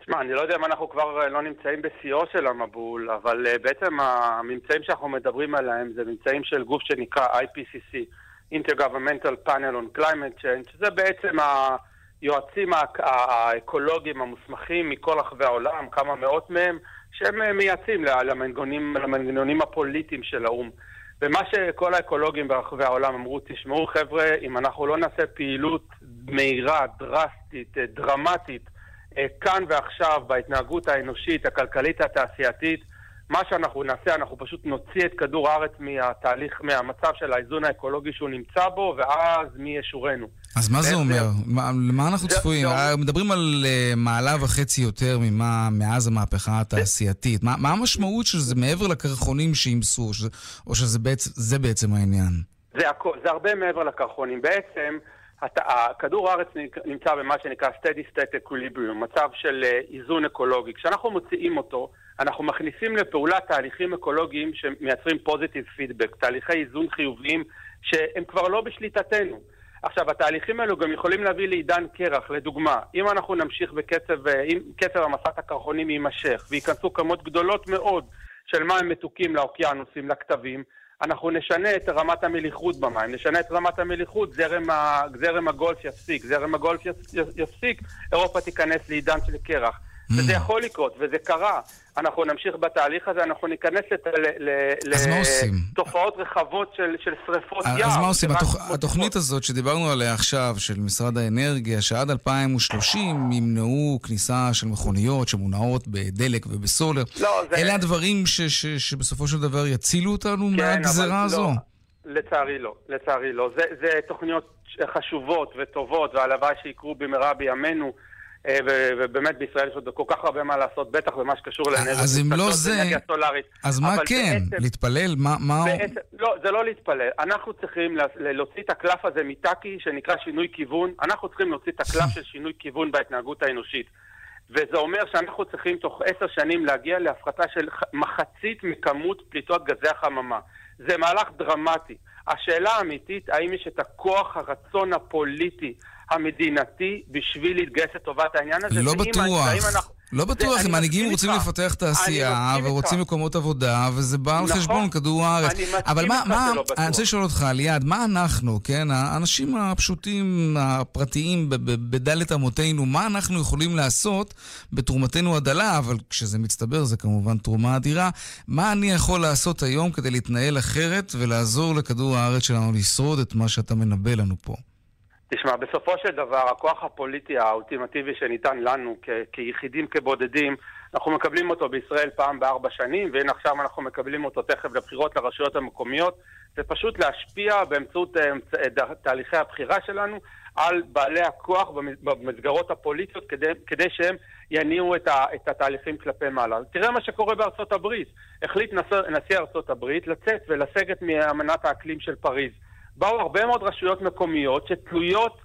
תשמע, אני לא יודע אם אנחנו כבר אה, לא נמצאים בשיאו של המבול, אבל אה, בעצם הממצאים שאנחנו מדברים עליהם זה ממצאים של גוף שנקרא IPCC, Intergovernmental Panel on Climate Change, שזה בעצם היועצים האק- האקולוגיים המוסמכים מכל רחבי העולם, כמה מאות מהם, שהם אה, מייעצים למנגנונים, למנגנונים הפוליטיים של האו"ם. ומה שכל האקולוגים ברחבי העולם אמרו, תשמעו חבר'ה, אם אנחנו לא נעשה פעילות מהירה, דרסטית, אה, דרמטית, אה, כאן ועכשיו, בהתנהגות האנושית, הכלכלית, התעשייתית, מה שאנחנו נעשה, אנחנו פשוט נוציא את כדור הארץ מהתהליך, מהמצב של האיזון האקולוגי שהוא נמצא בו, ואז מי ישורנו. אז מה זה אומר? מה, למה אנחנו זה- צפויים? זה- אה, מדברים על אה, מעלה וחצי יותר ממה מאז המהפכה התעשייתית. מה, מה המשמעות של זה מעבר לקרחונים שאימסו, או, שזה, בעצם, העניין? זה, הרבה מעבר לקרחונים. בעצם. כדור הארץ נמצא במה שנקרא steady state equilibrium, מצב של אה, איזון אקולוגי. כשאנחנו מוציאים אותו, אנחנו מכניסים לפעולה תהליכים אקולוגיים שמייצרים positive feedback, תהליכי איזון חיוביים שהם כבר לא בשליטתנו. עכשיו, התהליכים האלו גם יכולים להביא לעידן קרח. לדוגמה, אם אנחנו נמשיך בקצב, אה, אם קצב המסת הקרחונים יימשך וייכנסו כמות גדולות מאוד של מים מתוקים לאוקיינוסים, לכתבים, אנחנו נשנה את רמת המליחות במים, נשנה את רמת המליחות, זרם, ה... זרם הגולף יפסיק, זרם הגולף יפ... יפסיק, אירופה תיכנס לעידן של קרח. וזה יכול לקרות, וזה קרה. אנחנו נמשיך בתהליך הזה, אנחנו ניכנס? לתופעות רחבות של, של שרפות אז יער. אז מה עושים? התוכ... התוכנית הזאת שדיברנו עליה עכשיו, של משרד האנרגיה, שעד 2030 ימנעו כניסה של מכוניות שמונעות בדלק ובסולר, לא, זה... אלה הדברים ש... ש... שבסופו של דבר יצילו אותנו כן, מהגזרה הזו? לא, לצערי לא, לצערי לא. זה, זה תוכניות חשובות וטובות, והלוואי שיקרו במהרה בימינו. אה, ובאמת בישראל יש עוד כל כך הרבה מה לעשות, בטח במה שקשור לאנרגיות אז אם לא זה, סולארית. אז מה כן? בעצם- להתפלל? מה... מה... בעצם, לא, זה לא להתפלל. אנחנו צריכים לה- להוציא את הקלף הזה מטאקי, שנקרא שינוי כיוון. אנחנו צריכים להוציא את הקלף של שינוי כיוון בהתנהגות האנושית. וזה אומר שאנחנו צריכים תוך עשר שנים להגיע להפחתה של מחצית מכמות פליטות גזי החממה. זה מהלך דרמטי. השאלה האמיתית, האם יש את הכוח, הרצון הפוליטי, המדינתי, בשביל להתגייס לטובת העניין הזה? לא בטוח. אנחנו- לא בטוח, אם מנהיגים רוצים איתך. לפתח תעשייה ורוצים איתך. מקומות עבודה, וזה בא על נכון. חשבון כדור הארץ. אני מסכים אבל מה, מה. אני רוצה לשאול אותך, ליעד, מה אנחנו, כן, האנשים הפשוטים, הפרטיים, בדלת אמותינו, מה אנחנו יכולים לעשות בתרומתנו הדלה, אבל כשזה מצטבר זה כמובן תרומה אדירה, מה אני יכול לעשות היום כדי להתנהל אחרת ולעזור לכדור הארץ שלנו לשרוד את מה שאתה מנבא לנו פה? תשמע, בסופו של דבר, הכוח הפוליטי האולטימטיבי שניתן לנו כ- כיחידים, כבודדים, אנחנו מקבלים אותו בישראל פעם בארבע שנים, והנה עכשיו אנחנו מקבלים אותו תכף לבחירות לרשויות המקומיות. זה פשוט להשפיע באמצעות אה, אה, תהליכי הבחירה שלנו על בעלי הכוח במס- במסגרות הפוליטיות כדי, כדי שהם יניעו את, ה, את התהליכים כלפי מעלה. תראה מה שקורה בארצות הברית. החליט נשיא ארצות הברית לצאת ולסגת מאמנת האקלים של פריז. באו הרבה מאוד רשויות מקומיות שתלויות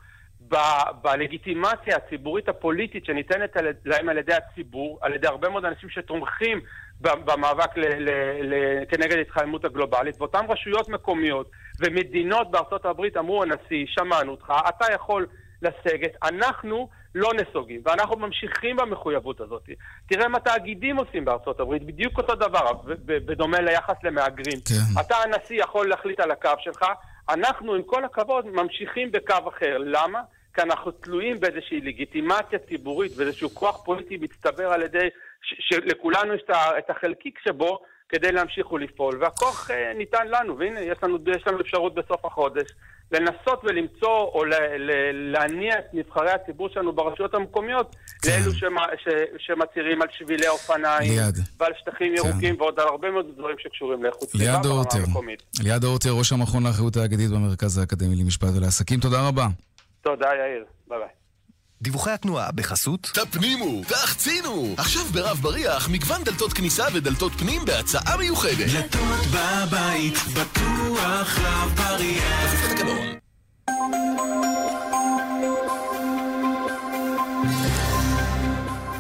ב- בלגיטימציה הציבורית הפוליטית שניתנת על- להם על ידי הציבור, על ידי הרבה מאוד אנשים שתומכים במאבק ל- ל- ל- כנגד התחממות הגלובלית, ואותן רשויות מקומיות ומדינות בארצות הברית אמרו, הנשיא, שמענו אותך, אתה יכול לסגת, אנחנו לא נסוגים, ואנחנו ממשיכים במחויבות הזאת. תראה מה תאגידים עושים בארצות הברית, בדיוק אותו דבר, בדומה ליחס למהגרים. כן. אתה הנשיא יכול להחליט על הקו שלך, אנחנו, עם כל הכבוד, ממשיכים בקו אחר. למה? כי אנחנו תלויים באיזושהי לגיטימציה ציבורית, באיזשהו כוח פוליטי מצטבר על ידי, שלכולנו יש את החלקיק שבו, כדי להמשיך ולפעול. והכוח אה, ניתן לנו, והנה, יש לנו, יש לנו אפשרות בסוף החודש לנסות ולמצוא או ל, ל, להניע את נבחרי הציבור שלנו ברשויות המקומיות כן. לאלו שמה, ש, שמצהירים על שבילי אופניים, ליד. ועל שטחים כן. ירוקים ועוד על הרבה מאוד דברים שקשורים לאיכות סביבה ברמה המקומית. ליעד אורטר, ראש המכון לאחריות האגדית במרכז האקדמי למשפט ולעסקים, תודה רבה. תודה יאיר, ביי ביי. דיווחי התנועה בחסות תפנימו, תחצינו! עכשיו ברב בריח מגוון דלתות כניסה ודלתות פנים בהצעה מיוחדת. דלתות בבית, בטוח רב בריח. כפוף לתקנון.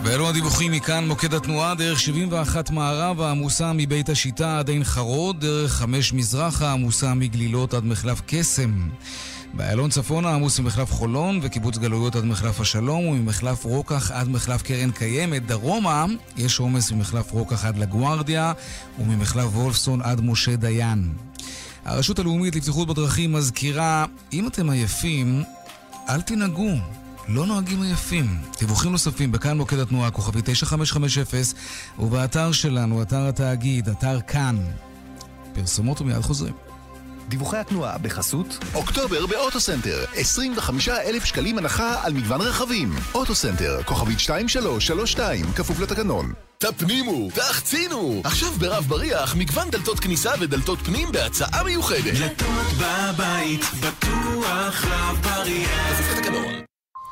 ואלו הדיווחים מכאן מוקד התנועה, דרך 71 מערב העמוסה מבית השיטה עד עין חרוד, דרך 5 מזרחה העמוסה מגלילות עד מחלף קסם. באיילון צפונה עמוס ממחלף חולון וקיבוץ גלויות עד מחלף השלום וממחלף רוקח עד מחלף קרן קיימת. דרומה יש עומס ממחלף רוקח עד לגוארדיה וממחלף וולפסון עד משה דיין. הרשות הלאומית לבטיחות בדרכים מזכירה, אם אתם עייפים, אל תנהגו. לא נוהגים עייפים. דיווחים נוספים בכאן מוקד התנועה, כוכבי 9550, ובאתר שלנו, אתר התאגיד, אתר כאן. פרסומות ומיד חוזרים. דיווחי התנועה בחסות אוקטובר באוטוסנטר 25 אלף שקלים הנחה על מגוון רכבים. אוטוסנטר, כוכבית 2332, כפוף לתקנון. תפנימו, תחצינו! עכשיו ברב בריח מגוון דלתות כניסה ודלתות פנים בהצעה מיוחדת. דלתות בבית, בטוח רב בריח כפוף לתקנון.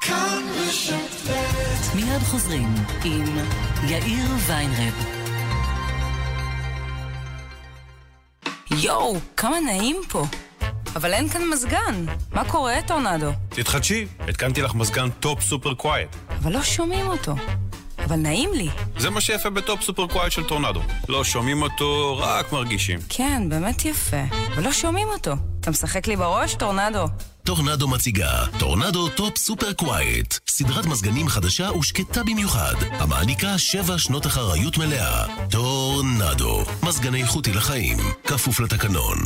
כאן רשת ב' מיד חוזרים עם יאיר ויינרב יואו, כמה נעים פה. אבל אין כאן מזגן. מה קורה, טורנדו? תתחדשי, התקנתי לך מזגן Top Super Quiet. אבל לא שומעים אותו. אבל נעים לי. זה מה שיפה ב Top Super Quiet של טורנדו. לא שומעים אותו, רק מרגישים. כן, באמת יפה. אבל לא שומעים אותו. אתה משחק לי בראש, טורנדו? טורנדו מציגה טורנדו Top Super Quiet סדרת מזגנים חדשה ושקטה במיוחד המעניקה שבע שנות אחריות מלאה טורנדו מזגני איכותי לחיים כפוף לתקנון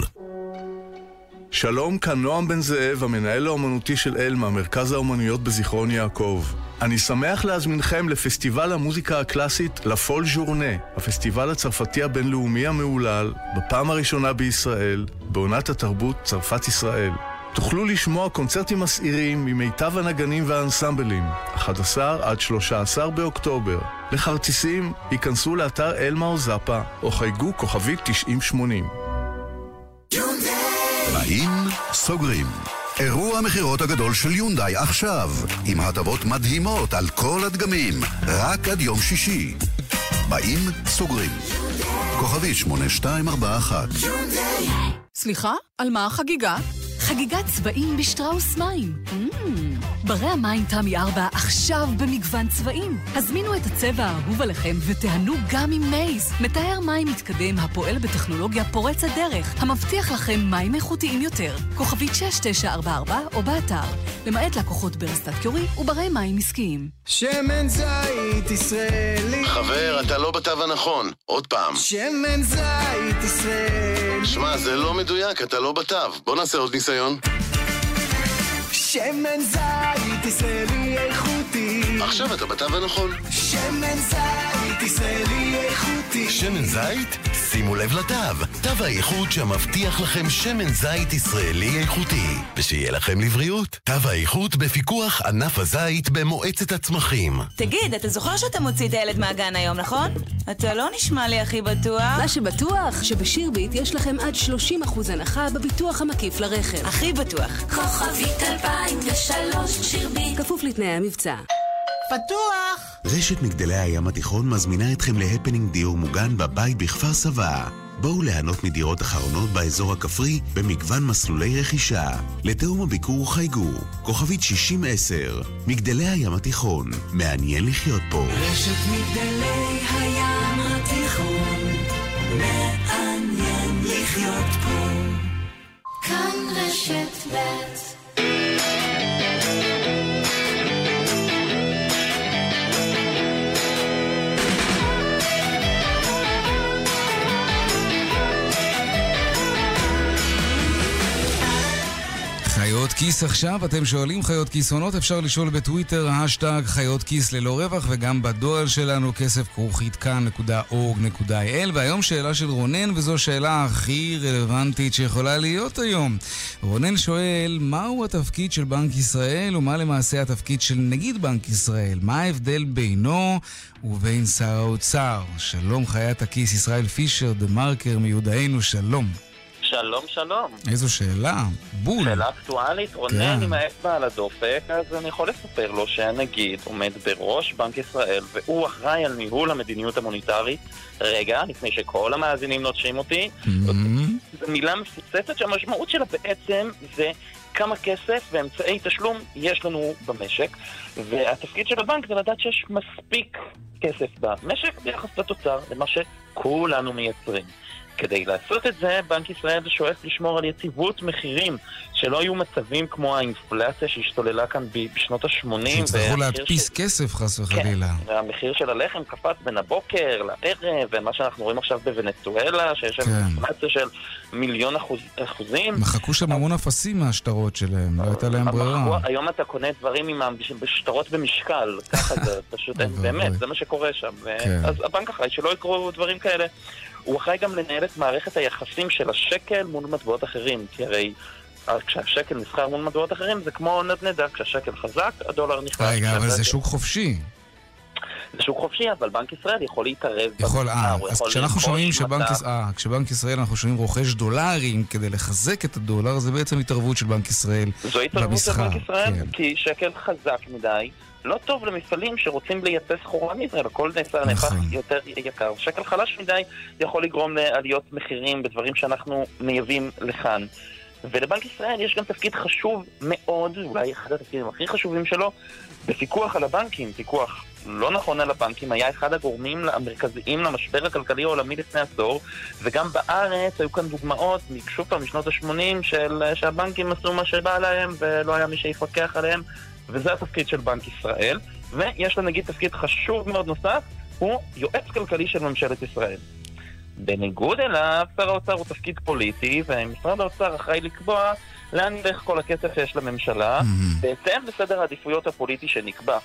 שלום, כאן נועם בן זאב, המנהל האומנותי של אלמה, מרכז האומנויות בזיכרון יעקב. אני שמח להזמינכם לפסטיבל המוזיקה הקלאסית La Folle Journée, הפסטיבל הצרפתי הבינלאומי המהולל, בפעם הראשונה בישראל, בעונת התרבות צרפת ישראל. תוכלו לשמוע קונצרטים מסעירים ממיטב הנגנים והאנסמבלים, 11 עד 13 באוקטובר. לכרטיסים, היכנסו לאתר אלמה או זאפה, או חייגו כוכבית 9080. באים, סוגרים. אירוע המכירות הגדול של יונדאי עכשיו, עם הטבות מדהימות על כל הדגמים, רק עד יום שישי. באים, סוגרים. כוכבי 8241 סליחה? על מה החגיגה? חגיגת צבעים בשטראוס מים. Mm. ברי המים תמי 4 עכשיו במגוון צבעים. הזמינו את הצבע האהוב עליכם ותיהנו גם עם מייז, מתאר מים מתקדם הפועל בטכנולוגיה פורצת דרך, המבטיח לכם מים איכותיים יותר. כוכבית 6944 או באתר, למעט לקוחות ברסטת קיורי וברי מים עסקיים. שמן זית ישראלי חבר, אתה לא בתו הנכון. עוד פעם. שמן זית ישראלי שמע, זה לא מדויק, אתה לא בתו. בוא נעשה עוד ניסיון. שמן זית ישראלי איכותי עכשיו אתה בתו הנכון. שמן זית ישראלי איכותי שמן זית? שימו לב לתו. תו האיכות שמבטיח לכם שמן זית ישראלי איכותי. ושיהיה לכם לבריאות. תו האיכות בפיקוח ענף הזית במועצת הצמחים. תגיד, אתה זוכר שאתה מוציא את הילד מהגן היום, נכון? אתה לא נשמע לי הכי בטוח. מה שבטוח, שבשירביט יש לכם עד 30% הנחה בביטוח המקיף לרכב. הכי בטוח. כוכבית 2003 שירביט כפוף לתנאי המבצע. פתוח! רשת מגדלי הים התיכון מזמינה אתכם להפנינג דיור מוגן בבית בכפר סבא. בואו ליהנות מדירות אחרונות באזור הכפרי במגוון מסלולי רכישה. לתאום הביקור חייגו, כוכבית 6010, מגדלי הים התיכון, מעניין לחיות פה. רשת מגדלי הים התיכון מעניין לחיות פה כאן רשת ב' כיס עכשיו, אתם שואלים חיות כיס עונות, אפשר לשאול בטוויטר, האשטאג חיות כיס ללא רווח, וגם בדואל שלנו, כסף כרוכית כאן.org.il. והיום שאלה של רונן, וזו שאלה הכי רלוונטית שיכולה להיות היום. רונן שואל, מהו התפקיד של בנק ישראל, ומה למעשה התפקיד של נגיד בנק ישראל? מה ההבדל בינו ובין שר האוצר? שלום חיית הכיס, ישראל פישר, TheMarker מיודענו, שלום. שלום, שלום. איזו שאלה, בול. שאלה אקטואלית, רונן עם האצבע על הדופק, אז אני יכול לספר לו שהנגיד עומד בראש בנק ישראל והוא אחראי על ניהול המדיניות המוניטרית. רגע, לפני שכל המאזינים נוטשים אותי, זו מילה מפוצצת שהמשמעות שלה בעצם זה כמה כסף ואמצעי תשלום יש לנו במשק, והתפקיד של הבנק זה לדעת שיש מספיק כסף במשק ביחס לתוצר, למה שכולנו מייצרים. כדי לעשות את זה, בנק ישראל שואף לשמור על יציבות מחירים, שלא יהיו מצבים כמו האינפלציה שהשתוללה כאן בשנות ה-80. שיצטרכו להדפיס כסף חס וחלילה. והמחיר של הלחם קפץ בין הבוקר לערב, ומה שאנחנו רואים עכשיו בוונצואלה, שיש שם כן. אינפלציה של מיליון אחוז, אחוזים. מחקו שם המון אפסים מהשטרות שלהם, לא הייתה להם ברירה. היום אתה קונה דברים עם ה- בשטרות במשקל, ככה זה פשוט, באמת, זה מה שקורה שם. כן. אז הבנק אחראי שלא יקרו דברים כאלה. הוא אחראי גם לנהל את מערכת היחסים של השקל מול מטבעות אחרים, כי הרי אה, כשהשקל נסחר מול מטבעות אחרים זה כמו נדנדה, כשהשקל חזק, הדולר נכנס. רגע, אבל זה שוק חופשי. זה שוק חופשי, אבל בנק ישראל יכול להתערב. יכול, במסחר, אה, אז כשאנחנו שומעים שבנק, מטח. יש- אה, כשבנק ישראל אנחנו שומעים רוכש דולרים כדי לחזק את הדולר, זה בעצם התערבות של בנק ישראל זו התערבות של במסחר. בנק ישראל, כן. כי שקל חזק מדי. לא טוב למפעלים שרוצים לייצא סחורה מישראל, הכל נעשה נכון. נהפך יותר יקר. שקל חלש מדי יכול לגרום לעליות מחירים בדברים שאנחנו מייבאים לכאן. ולבנק ישראל יש גם תפקיד חשוב מאוד, אולי אחד התפקידים הכי חשובים שלו, בפיקוח על הבנקים. פיקוח לא נכון על הבנקים היה אחד הגורמים המרכזיים למשבר הכלכלי העולמי לפני עשור, וגם בארץ היו כאן דוגמאות, שוב פעם, משנות ה-80, של, שהבנקים עשו מה שבא להם ולא היה מי שיפקח עליהם, וזה התפקיד של בנק ישראל. ויש לנגיד תפקיד חשוב מאוד נוסף, הוא יועץ כלכלי של ממשלת ישראל. בניגוד אליו, שר האוצר הוא תפקיד פוליטי, ומשרד האוצר אחראי לקבוע לאן ילך כל הכסף שיש לממשלה, בהתאם לסדר העדיפויות הפוליטי שנקבע.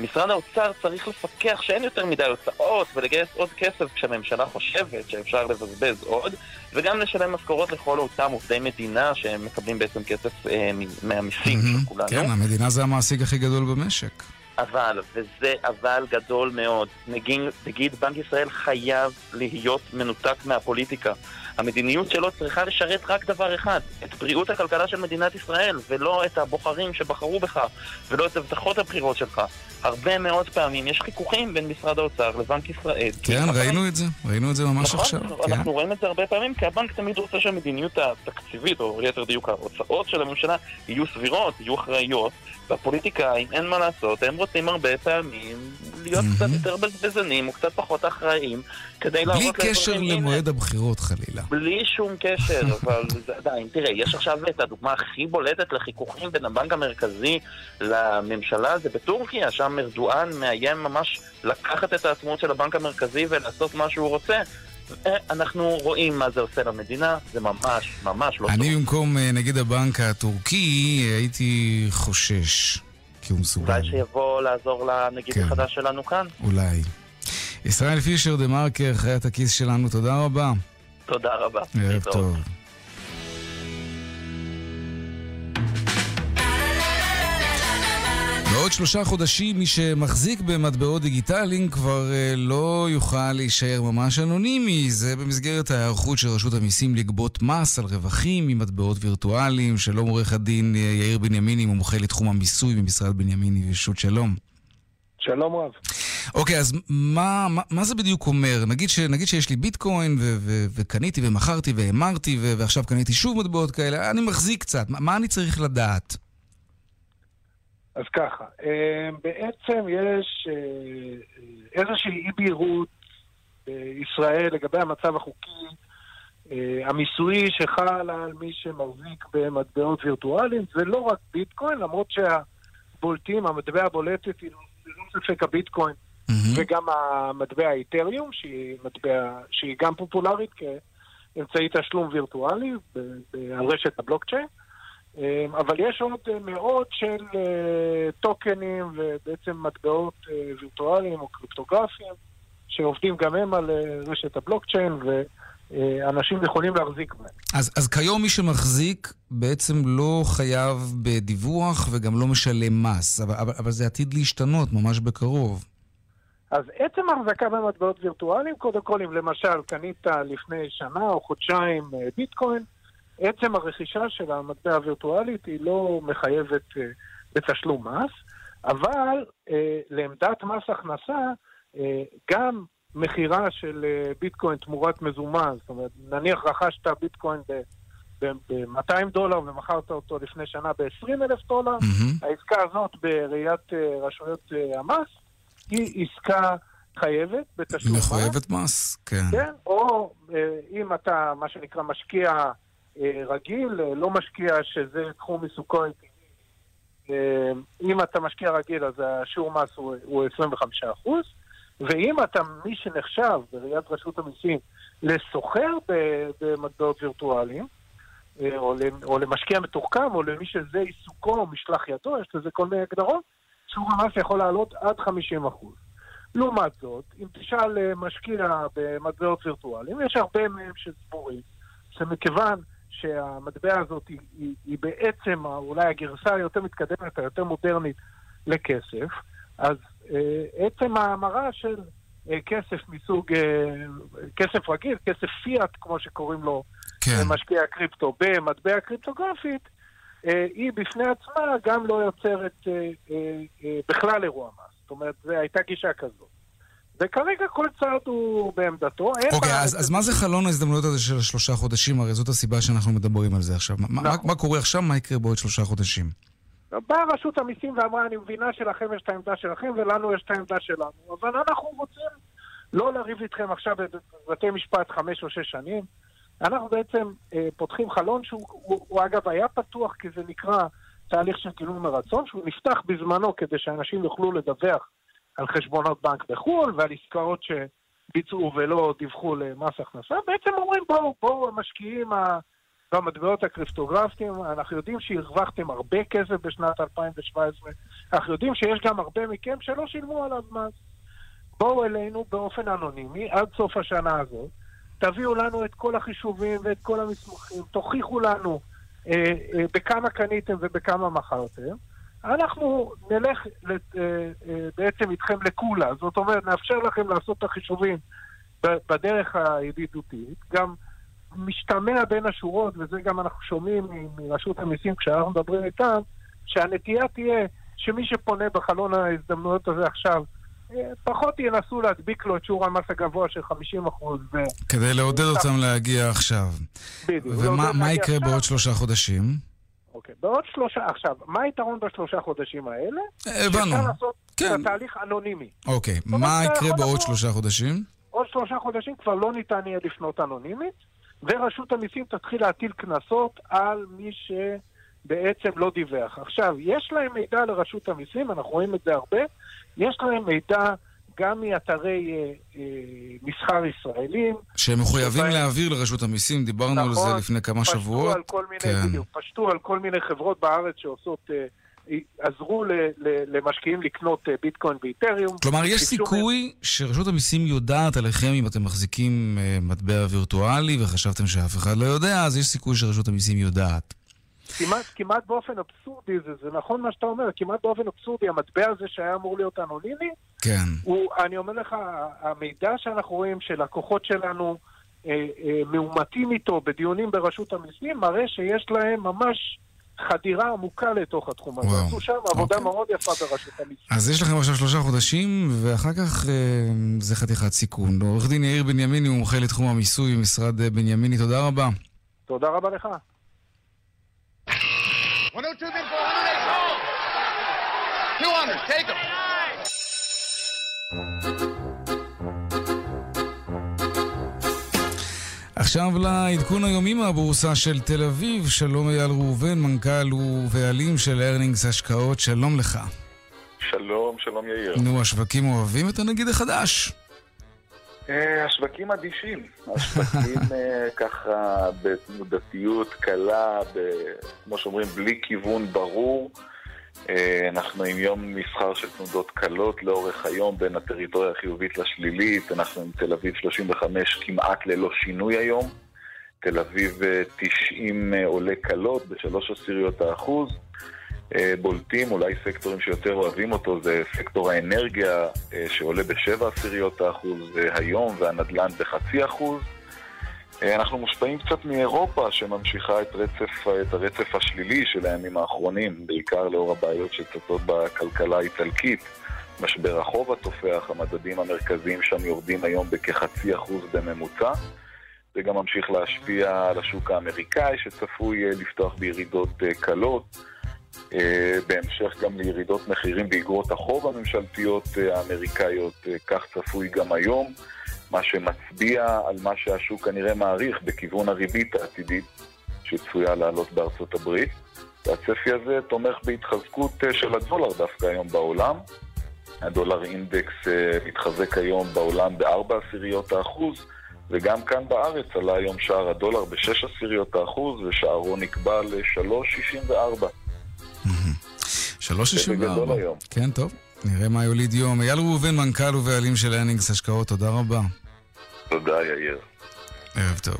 משרד האוצר צריך לפקח שאין יותר מדי הוצאות ולגייס עוד כסף כשהממשלה חושבת שאפשר לבזבז עוד, וגם לשלם משכורות לכל אותם עובדי מדינה שהם מקבלים בעצם כסף אה, מהמיסים של כולנו. כן, המדינה זה המעסיק הכי גדול במשק. אבל, וזה אבל גדול מאוד, נגיד, נגיד בנק ישראל חייב להיות מנותק מהפוליטיקה. המדיניות שלו צריכה לשרת רק דבר אחד, את בריאות הכלכלה של מדינת ישראל, ולא את הבוחרים שבחרו בך, ולא את הבטחות הבחירות שלך. הרבה מאוד פעמים יש חיכוכים בין משרד האוצר לבנק ישראל. כן, ראינו את זה, ראינו את זה ממש נכון, עכשיו. כן. אנחנו רואים את זה הרבה פעמים, כי הבנק תמיד רוצה שהמדיניות התקציבית, או ליתר דיוק ההוצאות של הממשלה, יהיו סבירות, יהיו אחראיות, והפוליטיקאים, אין מה לעשות, הם רוצים הרבה פעמים להיות קצת יותר בזבזנים, או קצת פחות אחראיים, כדי בלי להראות קשר לאזרחים, "הנה, למועד הבחירות חלילה. בלי שום קשר, אבל עדיין, תראה, יש עכשיו את הדוגמה הכי בולטת לחיכוכים בין הבנק המרכזי לממשלה, זה בטורקיה, שם ארדואן מאיים ממש לקחת את העצמאות של הבנק המרכזי ולעשות מה שהוא רוצה. אה, אנחנו רואים מה זה עושה למדינה, זה ממש, ממש לא טוב. אני במקום אה, נגיד הבנק הטורקי הייתי חושש, כי הוא מסוגל. אולי שיבוא לעזור לנגיד כן. החדש שלנו כאן. אולי. ישראל פישר דה מרקר, חיית הכיס שלנו, תודה רבה. תודה רבה. ערב. טוב. בעוד שלושה חודשים מי שמחזיק במטבעות דיגיטליים כבר אה, לא יוכל להישאר ממש אנונימי. זה במסגרת ההיערכות של רשות המיסים לגבות מס על רווחים ממטבעות וירטואליים. שלום עורך הדין אה, יאיר בנימיני, מומחה לתחום המיסוי במשרד בנימיני ושות' שלום. שלום רב. אוקיי, אז מה, מה, מה זה בדיוק אומר? נגיד, ש, נגיד שיש לי ביטקוין ו, ו, וקניתי ומכרתי והמרתי ו, ועכשיו קניתי שוב מטבעות כאלה, אני מחזיק קצת, מה, מה אני צריך לדעת? אז ככה, אה, בעצם יש אה, איזושהי אי בהירות בישראל לגבי המצב החוקי אה, המיסויי שחל על מי שמחזיק במטבעות וירטואליים, זה לא רק ביטקוין, למרות שהבולטים, המטבע הבולטת היא ללא ספק הביטקוין וגם המטבע האיתריום, שהיא מטבע, שהיא גם פופולרית כאמצעי תשלום וירטואלי על רשת הבלוקצ'יין. אה, אבל יש עוד אה, מאות של אה, טוקנים ובעצם מטבעות אה, וירטואליים או קריפטוגרפיים שעובדים גם הם על רשת הבלוקצ'יין ואנשים יכולים להחזיק בהם. אז, אז כיום מי שמחזיק בעצם לא חייב בדיווח וגם לא משלם מס, אבל, אבל, אבל זה עתיד להשתנות ממש בקרוב. אז עצם ההחזקה במטבעות וירטואליים, קודם כל אם למשל קנית לפני שנה או חודשיים אה, ביטקוין, עצם הרכישה של המטבע הווירטואלית היא לא מחייבת אה, בתשלום מס, אבל אה, לעמדת מס הכנסה, אה, גם מכירה של אה, ביטקוין תמורת מזומן, זאת אומרת, נניח רכשת ביטקוין ב-200 דולר ומכרת אותו לפני שנה ב-20 אלף דולר, העסקה הזאת בראיית רשויות המס היא עסקה חייבת בתשלום מס. מחויבת מס, כן. כן, או אה, אם אתה, מה שנקרא, משקיע אה, רגיל, אה, לא משקיע שזה תחום עיסוקו אם אתה משקיע רגיל, אז השיעור מס הוא, הוא 25 אחוז, ואם אתה מי שנחשב בראיית רשות המיסים לסוחר במטבעות וירטואליים, או למשקיע מתוחכם, או למי שזה עיסוקו או משלח ידו, יש לזה כל מיני הגדרות, שיעור המס יכול לעלות עד 50 אחוז. לעומת זאת, אם תשאל אה, משקיע במטבעות וירטואליים, יש הרבה מהם שסבורים שמכיוון שהמטבע הזאת היא, היא, היא בעצם אולי הגרסה היותר מתקדמת, היותר מודרנית לכסף, אז אה, עצם ההמרה של אה, כסף מסוג, אה, כסף רגיל, כסף פיאט, כמו שקוראים לו כן. משקיע קריפטו, במטבע קריפטוגרפית, אה, היא בפני עצמה גם לא יוצרת אה, אה, אה, בכלל אירוע מס. זאת אומרת, זו הייתה גישה כזאת. וכרגע כל צעד הוא בעמדתו. אוקיי, בארץ- אז, אז מה זה חלון ההזדמנויות הזה של השלושה חודשים? הרי זאת הסיבה שאנחנו מדברים על זה עכשיו. מה, מה, מה קורה עכשיו? מה יקרה בעוד שלושה חודשים? באה רשות המיסים ואמרה, אני מבינה שלכם יש את העמדה שלכם ולנו יש את העמדה שלנו, אבל אנחנו רוצים לא לריב איתכם עכשיו בבתי משפט חמש או שש שנים. אנחנו בעצם אה, פותחים חלון שהוא, הוא, הוא אגב היה פתוח כי זה נקרא תהליך של גילוי מרצון, שהוא נפתח בזמנו כדי שאנשים יוכלו לדווח על חשבונות בנק בחו"ל ועל עסקאות שביצעו ולא דיווחו למס הכנסה. בעצם אומרים, בואו, בואו המשקיעים. במטבעות הקריפטוגרפיים, אנחנו יודעים שהרווחתם הרבה כסף בשנת 2017, אנחנו יודעים שיש גם הרבה מכם שלא שילמו עליו מס. בואו אלינו באופן אנונימי עד סוף השנה הזאת, תביאו לנו את כל החישובים ואת כל המסמכים, תוכיחו לנו אה, אה, בכמה קניתם ובכמה מכרתם. אנחנו נלך לת- אה, אה, בעצם איתכם לקולה, זאת אומרת, נאפשר לכם לעשות את החישובים בדרך הידידותית, גם משתמע בין השורות, וזה גם אנחנו שומעים מרשות המיסים כשאנחנו מדברים איתם, שהנטייה תהיה שמי שפונה בחלון ההזדמנויות הזה עכשיו, פחות ינסו להדביק לו את שיעור המס הגבוה של 50 אחוז. כדי לעודד אותם להגיע עכשיו. בדיוק. ומה יקרה. בעוד שלושה חודשים? אוקיי. בעוד שלושה, עכשיו, מה היתרון בשלושה חודשים האלה? הבנו. שאפשר לעשות כן. את התהליך אנונימי. אוקיי, מה יקרה בעוד שלושה חודשים? עוד שלושה חודשים כבר לא ניתן יהיה לפנות אנונימית, ורשות המיסים תתחיל להטיל קנסות על מי שבעצם לא דיווח. עכשיו, יש להם מידע לרשות המיסים, אנחנו רואים את זה הרבה, יש להם מידע גם מאתרי אה, אה, מסחר ישראלים. שהם מחויבים שבהם- להעביר לרשות המיסים, דיברנו על זה נכון, לפני כמה פשטו שבועות. על כל מיני, כן. בדיוק, פשטו על כל מיני חברות בארץ שעושות, אה, עזרו ל, ל, למשקיעים לקנות אה, ביטקוין ואיתריום. כלומר, יש סיכוי שרשות המיסים יודעת עליכם אם אתם מחזיקים אה, מטבע וירטואלי וחשבתם שאף אחד לא יודע, אז יש סיכוי שרשות המיסים יודעת. כמעט, כמעט באופן אבסורדי, זה, זה נכון מה שאתה אומר, כמעט באופן אבסורדי, המטבע הזה שהיה אמור להיות אנונימי, כן. הוא, אני אומר לך, המידע שאנחנו רואים שלקוחות שלנו אה, אה, מאומתים איתו בדיונים ברשות המיסים, מראה שיש להם ממש חדירה עמוקה לתוך התחום הזה. עשו שם עבודה מאוד יפה ברשות המיסים. אז יש לכם עכשיו שלושה חודשים, ואחר כך אה, זה חתיכת סיכון. עורך דין יאיר בנימיני, מומחה לתחום המיסוי במשרד אה, בנימיני, תודה רבה. תודה רבה לך. 102 bid for 100. 200. Take them. עכשיו לעדכון היומי מהבורסה של תל אביב, שלום אייל ראובן, מנכ"ל ובעלים של ארנינגס השקעות, שלום לך. שלום, שלום יאיר. נו, השווקים אוהבים את הנגיד החדש. אה, השווקים אדישים, השווקים אה, ככה בתנודתיות קלה, כמו שאומרים, בלי כיוון ברור. אה, אנחנו עם יום מסחר של תנודות קלות לאורך היום בין הטריטוריה החיובית לשלילית, אנחנו עם תל אביב 35 כמעט ללא שינוי היום, תל אביב 90 עולה קלות בשלוש עשיריות האחוז. בולטים, אולי סקטורים שיותר אוהבים אותו זה סקטור האנרגיה שעולה בשבע עשיריות האחוז היום והנדל"ן בחצי אחוז. אנחנו מושפעים קצת מאירופה שממשיכה את, רצף, את הרצף השלילי של הימים האחרונים, בעיקר לאור הבעיות שצצות בכלכלה האיטלקית. משבר החוב התופח, המדדים המרכזיים שם יורדים היום בכחצי אחוז בממוצע. זה גם ממשיך להשפיע על השוק האמריקאי שצפוי לפתוח בירידות קלות. בהמשך גם לירידות מחירים באגרות החוב הממשלתיות האמריקאיות, כך צפוי גם היום. מה שמצביע על מה שהשוק כנראה מעריך בכיוון הריבית העתידית שצפויה לעלות בארצות הברית. והצפי הזה תומך בהתחזקות של הדולר דווקא היום בעולם. הדולר אינדקס מתחזק היום בעולם בארבע עשיריות האחוז, וגם כאן בארץ עלה היום שער הדולר בשש עשיריות האחוז, ושערו נקבע ל-3.64. 3.64. כן, טוב. נראה מה יוליד יום. אייל ראובן, מנכ"ל ובעלים של הנינגס השקעות, תודה רבה. תודה, יאיר. ערב טוב.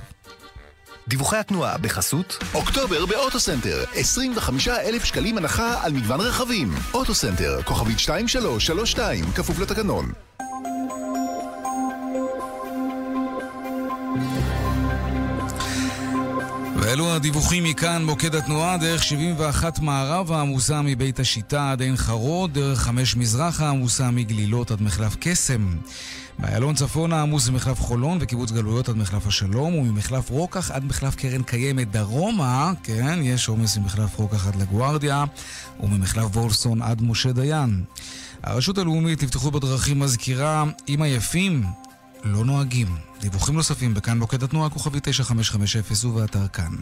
דיווחי התנועה בחסות אוקטובר באוטוסנטר, 25 אלף שקלים הנחה על מגוון רכבים. אוטוסנטר, כוכבית 2332, כפוף לתקנון. ואלו הדיווחים מכאן, מוקד התנועה, דרך 71 מערב העמוסה מבית השיטה עד עין חרוד, דרך 5 מזרח העמוסה מגלילות עד מחלף קסם. באיילון צפון העמוס ממחלף חולון וקיבוץ גלויות עד מחלף השלום, וממחלף רוקח עד מחלף קרן קיימת דרומה, כן, יש עומס ממחלף רוקח עד לגוארדיה, וממחלף וולפסון עד משה דיין. הרשות הלאומית לבטיחות בדרכים מזכירה, אם עייפים, לא נוהגים. דיווחים נוספים בכאן מוקד התנועה כוכבי 9550 ובאתר כאן.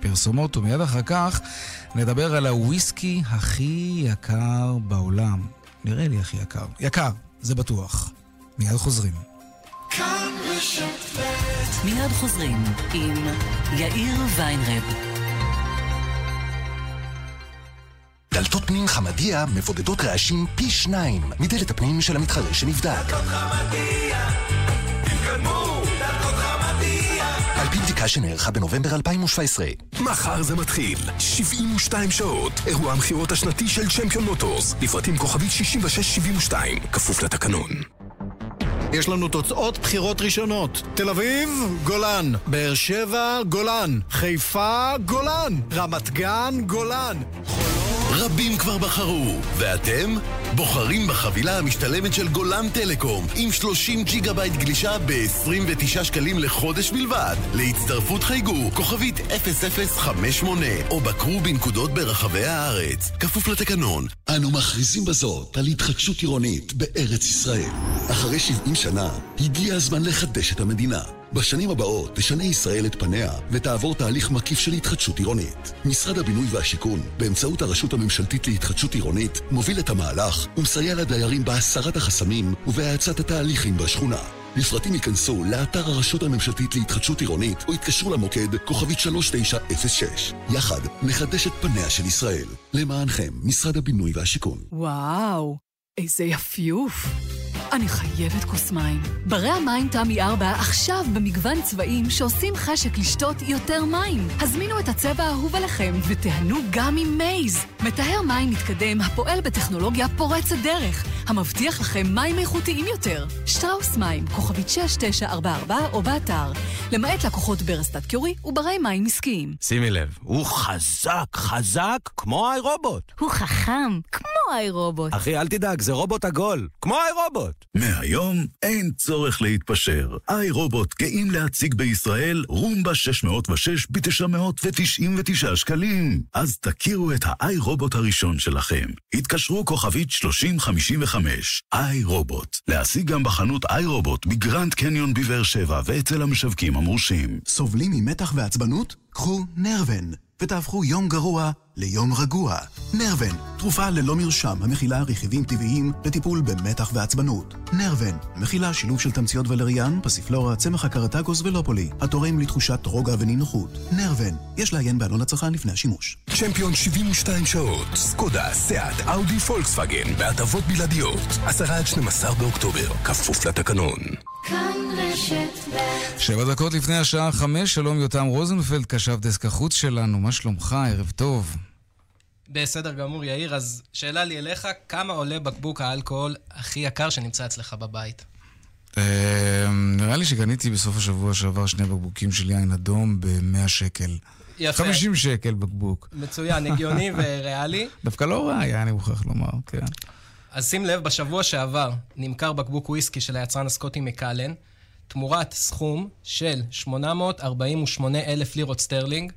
פרסומות, ומיד אחר כך נדבר על הוויסקי הכי יקר בעולם. נראה לי הכי יקר. יקר, זה בטוח. מיד חוזרים. מיד חוזרים עם יאיר ויינרב. דלתות פנים חמדיה מבודדות רעשים פי שניים מדלת הפנים של המתחרה שנבדק. על פי בדיקה שנערכה בנובמבר 2017. מחר זה מתחיל. 72 שעות. אירוע המכירות השנתי של צ'מפיון מוטורס. לפרטים כוכבית 6672. כפוף לתקנון. יש לנו תוצאות בחירות ראשונות. תל אביב, גולן. באר שבע, גולן. חיפה, גולן. רמת גן, גולן. רבים כבר בחרו, ואתם? בוחרים בחבילה המשתלמת של גולן טלקום עם 30 ג'יגה בייט גלישה ב-29 שקלים לחודש בלבד. להצטרפות חייגו כוכבית 0058 או בקרו בנקודות ברחבי הארץ. כפוף לתקנון. אנו מכריזים בזאת על התחדשות עירונית בארץ ישראל. אחרי 70 שנה, הגיע הזמן לחדש את המדינה. בשנים הבאות תשנה ישראל את פניה ותעבור תהליך מקיף של התחדשות עירונית. משרד הבינוי והשיכון, באמצעות הרשות הממשלתית להתחדשות עירונית, מוביל את המהלך ומסייע לדיירים בהסרת החסמים ובהאצת התהליכים בשכונה. לפרטים ייכנסו לאתר הרשות הממשלתית להתחדשות עירונית או יתקשרו למוקד כוכבית 3906. יחד נחדש את פניה של ישראל. למענכם, משרד הבינוי והשיכון. וואו, איזה יפיוף. אני חייבת כוס מים. ברי המים תמי 4 עכשיו במגוון צבעים שעושים חשק לשתות יותר מים. הזמינו את הצבע האהוב עליכם ותיהנו גם עם מייז. מטהר מים מתקדם הפועל בטכנולוגיה פורצת דרך, המבטיח לכם מים איכותיים יותר. שטראוס מים, כוכבית 6944 או באתר. למעט לקוחות ברסטאט קיורי וברי מים עסקיים. שימי לב, הוא חזק, חזק כמו iRobot. הוא חכם, כמו iRobot. אחי, אל תדאג, זה רובוט עגול, כמו iRobot. מהיום אין צורך להתפשר. iRobot גאים להציג בישראל Roomba 606 ב-999 שקלים. אז תכירו את ה iRobot הראשון שלכם. התקשרו כוכבית 3055. iRobot. להשיג גם בחנות iRobot בגרנד קניון בבאר שבע ואצל המשווקים המורשים. סובלים ממתח ועצבנות? קחו נרוון ותהפכו יום גרוע ליום רגוע. נרוון, תרופה ללא מרשם המכילה רכיבים טבעיים לטיפול במתח ועצבנות. נרוון, מכילה שילוב של תמציות ולריאן, פסיפלורה, צמח הקרטגוס ולופולי, התורם לתחושת רוגע ונינוחות. נרוון, יש לעיין בעלון הצרכן לפני השימוש. צ'מפיון 72 שעות, סקודה, סיאט, אאודי, פולקסווגן, בהטבות בלעדיות. 10 עד 12 באוקטובר, כפוף לתקנון. כאן רשת ב' שבע דקות לפני השעה חמש, שלום יותם רוזנפלד, קשב דסק החוץ שלנו, מה שלומך? ערב טוב. בסדר גמור, יאיר. אז שאלה לי אליך, כמה עולה בקבוק האלכוהול הכי יקר שנמצא אצלך בבית? אה, נראה לי שקניתי בסוף השבוע שעבר שני בקבוקים של יין אדום ב-100 שקל. יפה. 50 שקל בקבוק. מצוין, הגיוני וריאלי. דווקא לא רע היה, אני מוכרח לומר, כן. אז שים לב, בשבוע שעבר נמכר בקבוק וויסקי של היצרן הסקוטי Macallan, תמורת סכום של 848 אלף לירות סטרלינג.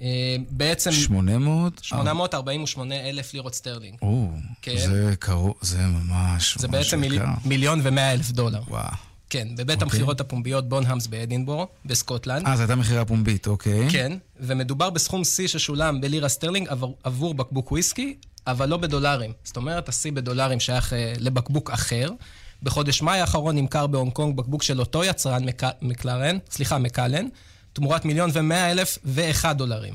אה, בעצם... 800? 848 אלף לירות סטרלינג. או, כן. זה קרוב, זה ממש זה ממש בעצם מיל... יקר. מיליון ומאה אלף דולר. וואו. כן, בבית אוקיי. המכירות הפומביות Bonhams באדינבורו, בסקוטלנד. אה, זו הייתה מכירה פומבית, אוקיי. כן, ומדובר בסכום שיא ששולם בלירה סטרלינג עבור, עבור בקבוק וויסקי, אבל לא בדולרים. זאת אומרת, השיא בדולרים שייך אה, לבקבוק אחר. בחודש מאי האחרון נמכר בהונג קונג בקבוק של אותו יצרן, מק... מקלרן, סליחה, מקלן, תמורת מיליון ומאה אלף ואחד דולרים.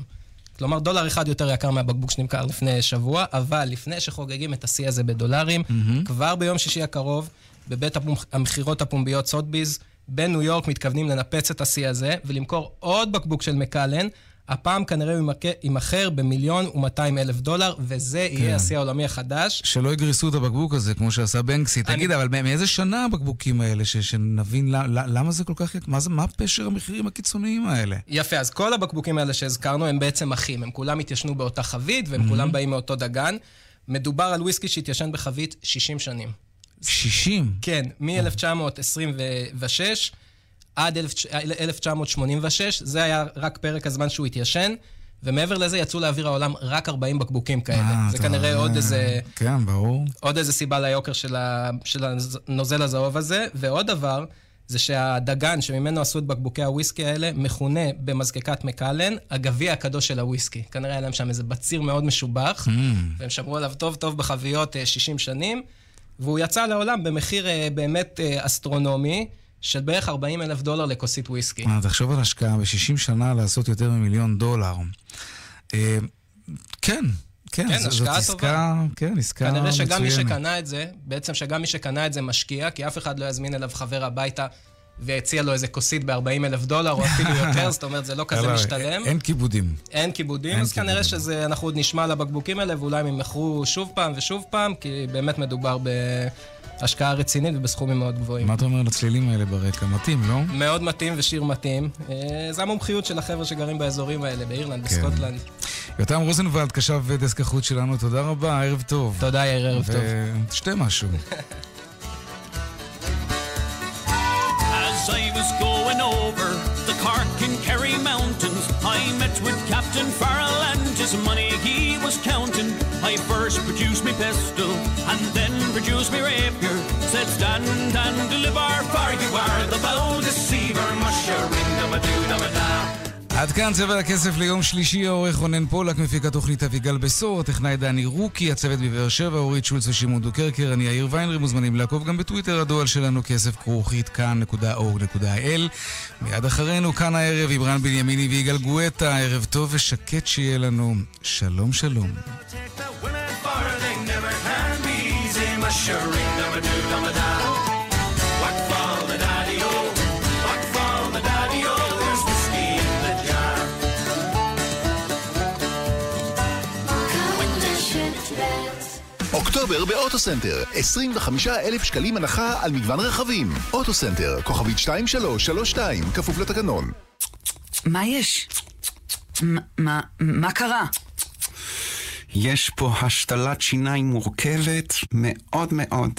כלומר, דולר אחד יותר יקר מהבקבוק שנמכר לפני שבוע, אבל לפני שחוגגים את השיא הזה בדולרים, מהמם. כבר ביום שישי הקרוב, בבית המכירות הפומביות סוטביז, בניו יורק מתכוונים לנפץ את השיא הזה ולמכור עוד בקבוק של מקלן. הפעם כנראה הוא יימכר- במיליון ומאתיים אלף דולר, וזה כן. יהיה השיא העולמי החדש. שלא יגרסו את הבקבוק הזה, כמו שעשה בנקסי. תגיד, אבל מא- מאיזה שנה הבקבוקים האלה, ש- שנבין ל- ל- למה זה כל כך? מה זה- מה פשר המחירים הקיצוניים האלה? יפה, אז כל הבקבוקים האלה שהזכרנו הם בעצם אחים. הם כולם התיישנו באותה חבית, והם כולם באים מאותו דגן. מדובר על וויסקי שהתיישן בחבית 60 שנים. 60? כן, מ-1926 עד 1986, זה היה רק פרק הזמן שהוא התיישן, ומעבר לזה יצאו לאוויר העולם רק 40 בקבוקים כאלה. אה, זה כנראה עוד איזה... כן, ברור. עוד איזה סיבה ליוקר של, ה... של הנוזל הזהוב הזה. ועוד דבר, זה שהדגן שממנו עשו את בקבוקי הוויסקי האלה, מכונה במזקקת מקלן, הגביע הקדוש של הוויסקי. כנראה היה להם שם איזה בציר מאוד משובח, Mm. והם שמרו עליו טוב טוב בחביות אה, 60 שנים, והוא יצא לעולם במחיר אה, באמת אה, אסטרונומי. של בערך 40 אלף דולר לכוסית וויסקי. אה, תחשוב על השקעה ב-60 שנה לעשות יותר ממיליון דולר. אה, כן, כן, כן, זאת עסקה, טובה. כן, עסקה מצוינת. כנראה שגם מי שקנה את זה, בעצם שגם מי שקנה את זה משקיע, כי אף אחד לא יזמין אליו חבר הביתה והציע לו איזה כוסית ב-40 אלף דולר, או אפילו יותר, זאת אומרת, זה לא כזה משתלם. אין כיבודים. אין כיבודים, אז כנראה שזה, אנחנו עוד נשמע על הבקבוקים האלה, ואולי הם ימכרו שוב פעם ושוב פעם, כי באמת מדובר בהשקעה רצינית ובסכומים מאוד גבוהים. מה אתה אומר לצלילים האלה ברקע? מתאים, לא? מאוד מתאים ושיר מתאים. אה, זה המומחיות של החבר'ה שגרים באזורים האלה, באירלנד, כן. בסקוטלנד. יותם רוזנבלד, קשב דסק החוץ שלנו, תודה רבה, ערב טוב. תודה, יאיר, ערב טוב. ושתה משהו. Kerry mountains, I met with Captain Farrell and his money he was counting. I first produced me pistol and then produced me rapier. Said stand and deliver, for you are the bold deceiver, mushering them a do them a da. עד כאן צבע הכסף ליום שלישי, העורך רונן פולק, מפיק התוכנית אביגל בשור, הטכנאי דני רוקי, הצוות בבאר שבע, אורית שולץ ושמעון דוקרקר, אני יאיר ויינרי, מוזמנים לעקוב גם בטוויטר, הדואל שלנו כסף כרוכית כאן.org.il. מיד אחרינו, כאן הערב, איברן בנימיני ויגאל גואטה, ערב טוב ושקט שיהיה לנו. שלום שלום. Do da. The the? There's whiskey in the jar. אוקטובר באוטוסנטר, 25 אלף שקלים הנחה על מגוון רכבים. אוטוסנטר, כוכבית 2332, כפוף לתקנון. מה יש? מה- מה, מה קרה? יש פה השתלת שיניים מורכבת מאוד מאוד.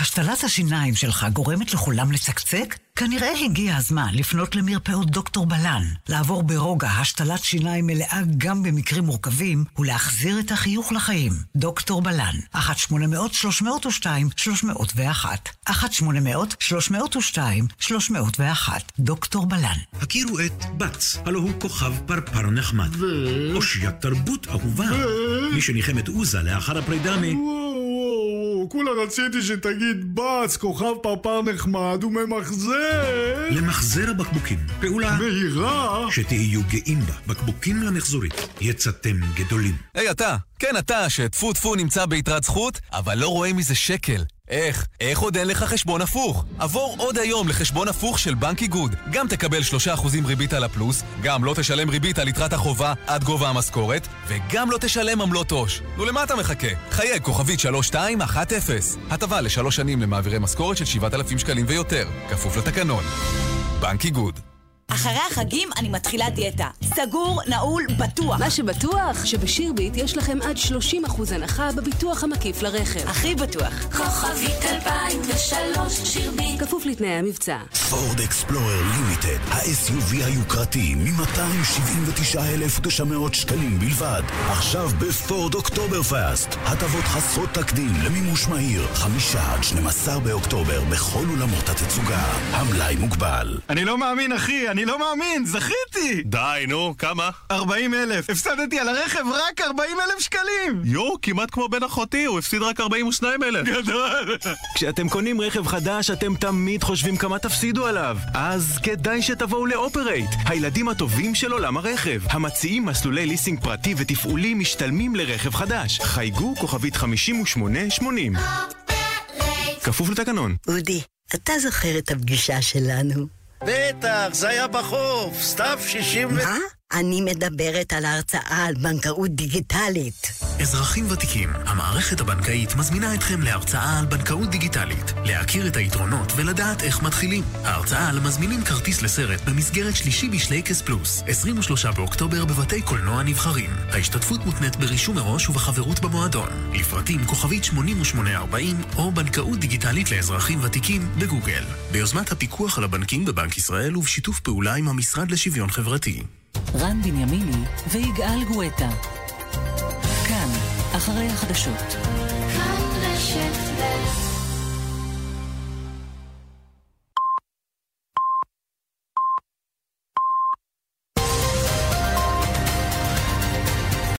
השתלת השיניים שלך גורמת לכולם לצקצק? כנראה הגיע הזמן לפנות למרפאות דוקטור בלן, לעבור ברוגע השתלת שיניים מלאה גם במקרים מורכבים, ולהחזיר את החיוך לחיים. דוקטור בלן, 1-800-302-301. 1-800-302-301. דוקטור בלן. הכירו את בץ, הלו הוא כוכב פרפר נחמד. ו... אושיית תרבות אהובה. מי שניחם את עוזה לאחר הפרידה מ... כולה רציתי שתגיד בץ, כוכב פרפר נחמד וממחזר. למחזר הבקבוקים. פעולה מהירה. שתהיו גאים בה. בקבוקים למחזורית. יצאתם גדולים. היי אתה, כן אתה, שטפו טפו נמצא ביתרת זכות, אבל לא רואה מזה שקל. איך? איך עוד אין לך חשבון הפוך? עבור עוד היום לחשבון הפוך של בנק איגוד. גם תקבל 3% ריבית על הפלוס, גם לא תשלם ריבית על יתרת החובה עד גובה המשכורת, וגם לא תשלם עמלות עו"ש. נו, למה אתה מחכה? חייג כוכבית 3210. הטבה לשלוש שנים למעבירי משכורת של 7,000 שקלים ויותר. כפוף לתקנון. בנק איגוד. אחרי החגים אני מתחילה דיאטה. סגור, נעול, בטוח. מה שבטוח, שבשירביט יש לכם עד 30% הנחה בביטוח המקיף לרכב. הכי בטוח. כוכבית 2003 שירביט. כפוף לתנאי המבצע. פורד אקספלורר לימיטד, ה-SUV היוקרתי, מ-279,900 שקלים בלבד. עכשיו בפורד אוקטובר פאסט. הטבות חסרות תקדים למימוש מהיר. חמישה עד 12 באוקטובר בכל אולמות התצוגה. המלאי מוגבל. אני לא מאמין, אחי, אני לא מאמין, זכיתי! די, נו, כמה? 40 אלף. הפסדתי על הרכב רק 40 אלף שקלים! יואו, כמעט כמו בן אחותי, הוא הפסיד רק 42 אלף. גדול! כשאתם קונים רכב חדש, אתם תמיד חושבים כמה תפסידו עליו. אז כדאי שתבואו לאופרייט, הילדים הטובים של עולם הרכב. המציעים מסלולי ליסינג פרטי ותפעולי משתלמים לרכב חדש. חייגו כוכבית 5880. כפוף לתקנון. אודי, אתה זוכר את הפגישה שלנו? בטח, זה היה בחוף, סתיו 60 ו... מה? אני מדברת על ההרצאה על בנקאות דיגיטלית. אזרחים ותיקים, המערכת הבנקאית מזמינה אתכם להרצאה על בנקאות דיגיטלית, להכיר את היתרונות ולדעת איך מתחילים. ההרצאה על מזמינים כרטיס לסרט במסגרת שלישי בשלייקס פלוס, 23 באוקטובר בבתי קולנוע נבחרים. ההשתתפות מותנית ברישום מראש ובחברות במועדון. לפרטים כוכבית 8840 או בנקאות דיגיטלית לאזרחים ותיקים בגוגל. ביוזמת הפיקוח על הבנקים בבנק ישראל ובשיתוף פעולה עם המשרד לשוויון חברתי. רן בנימיני ויגאל גואטה. כאן, אחרי החדשות. כאן רשת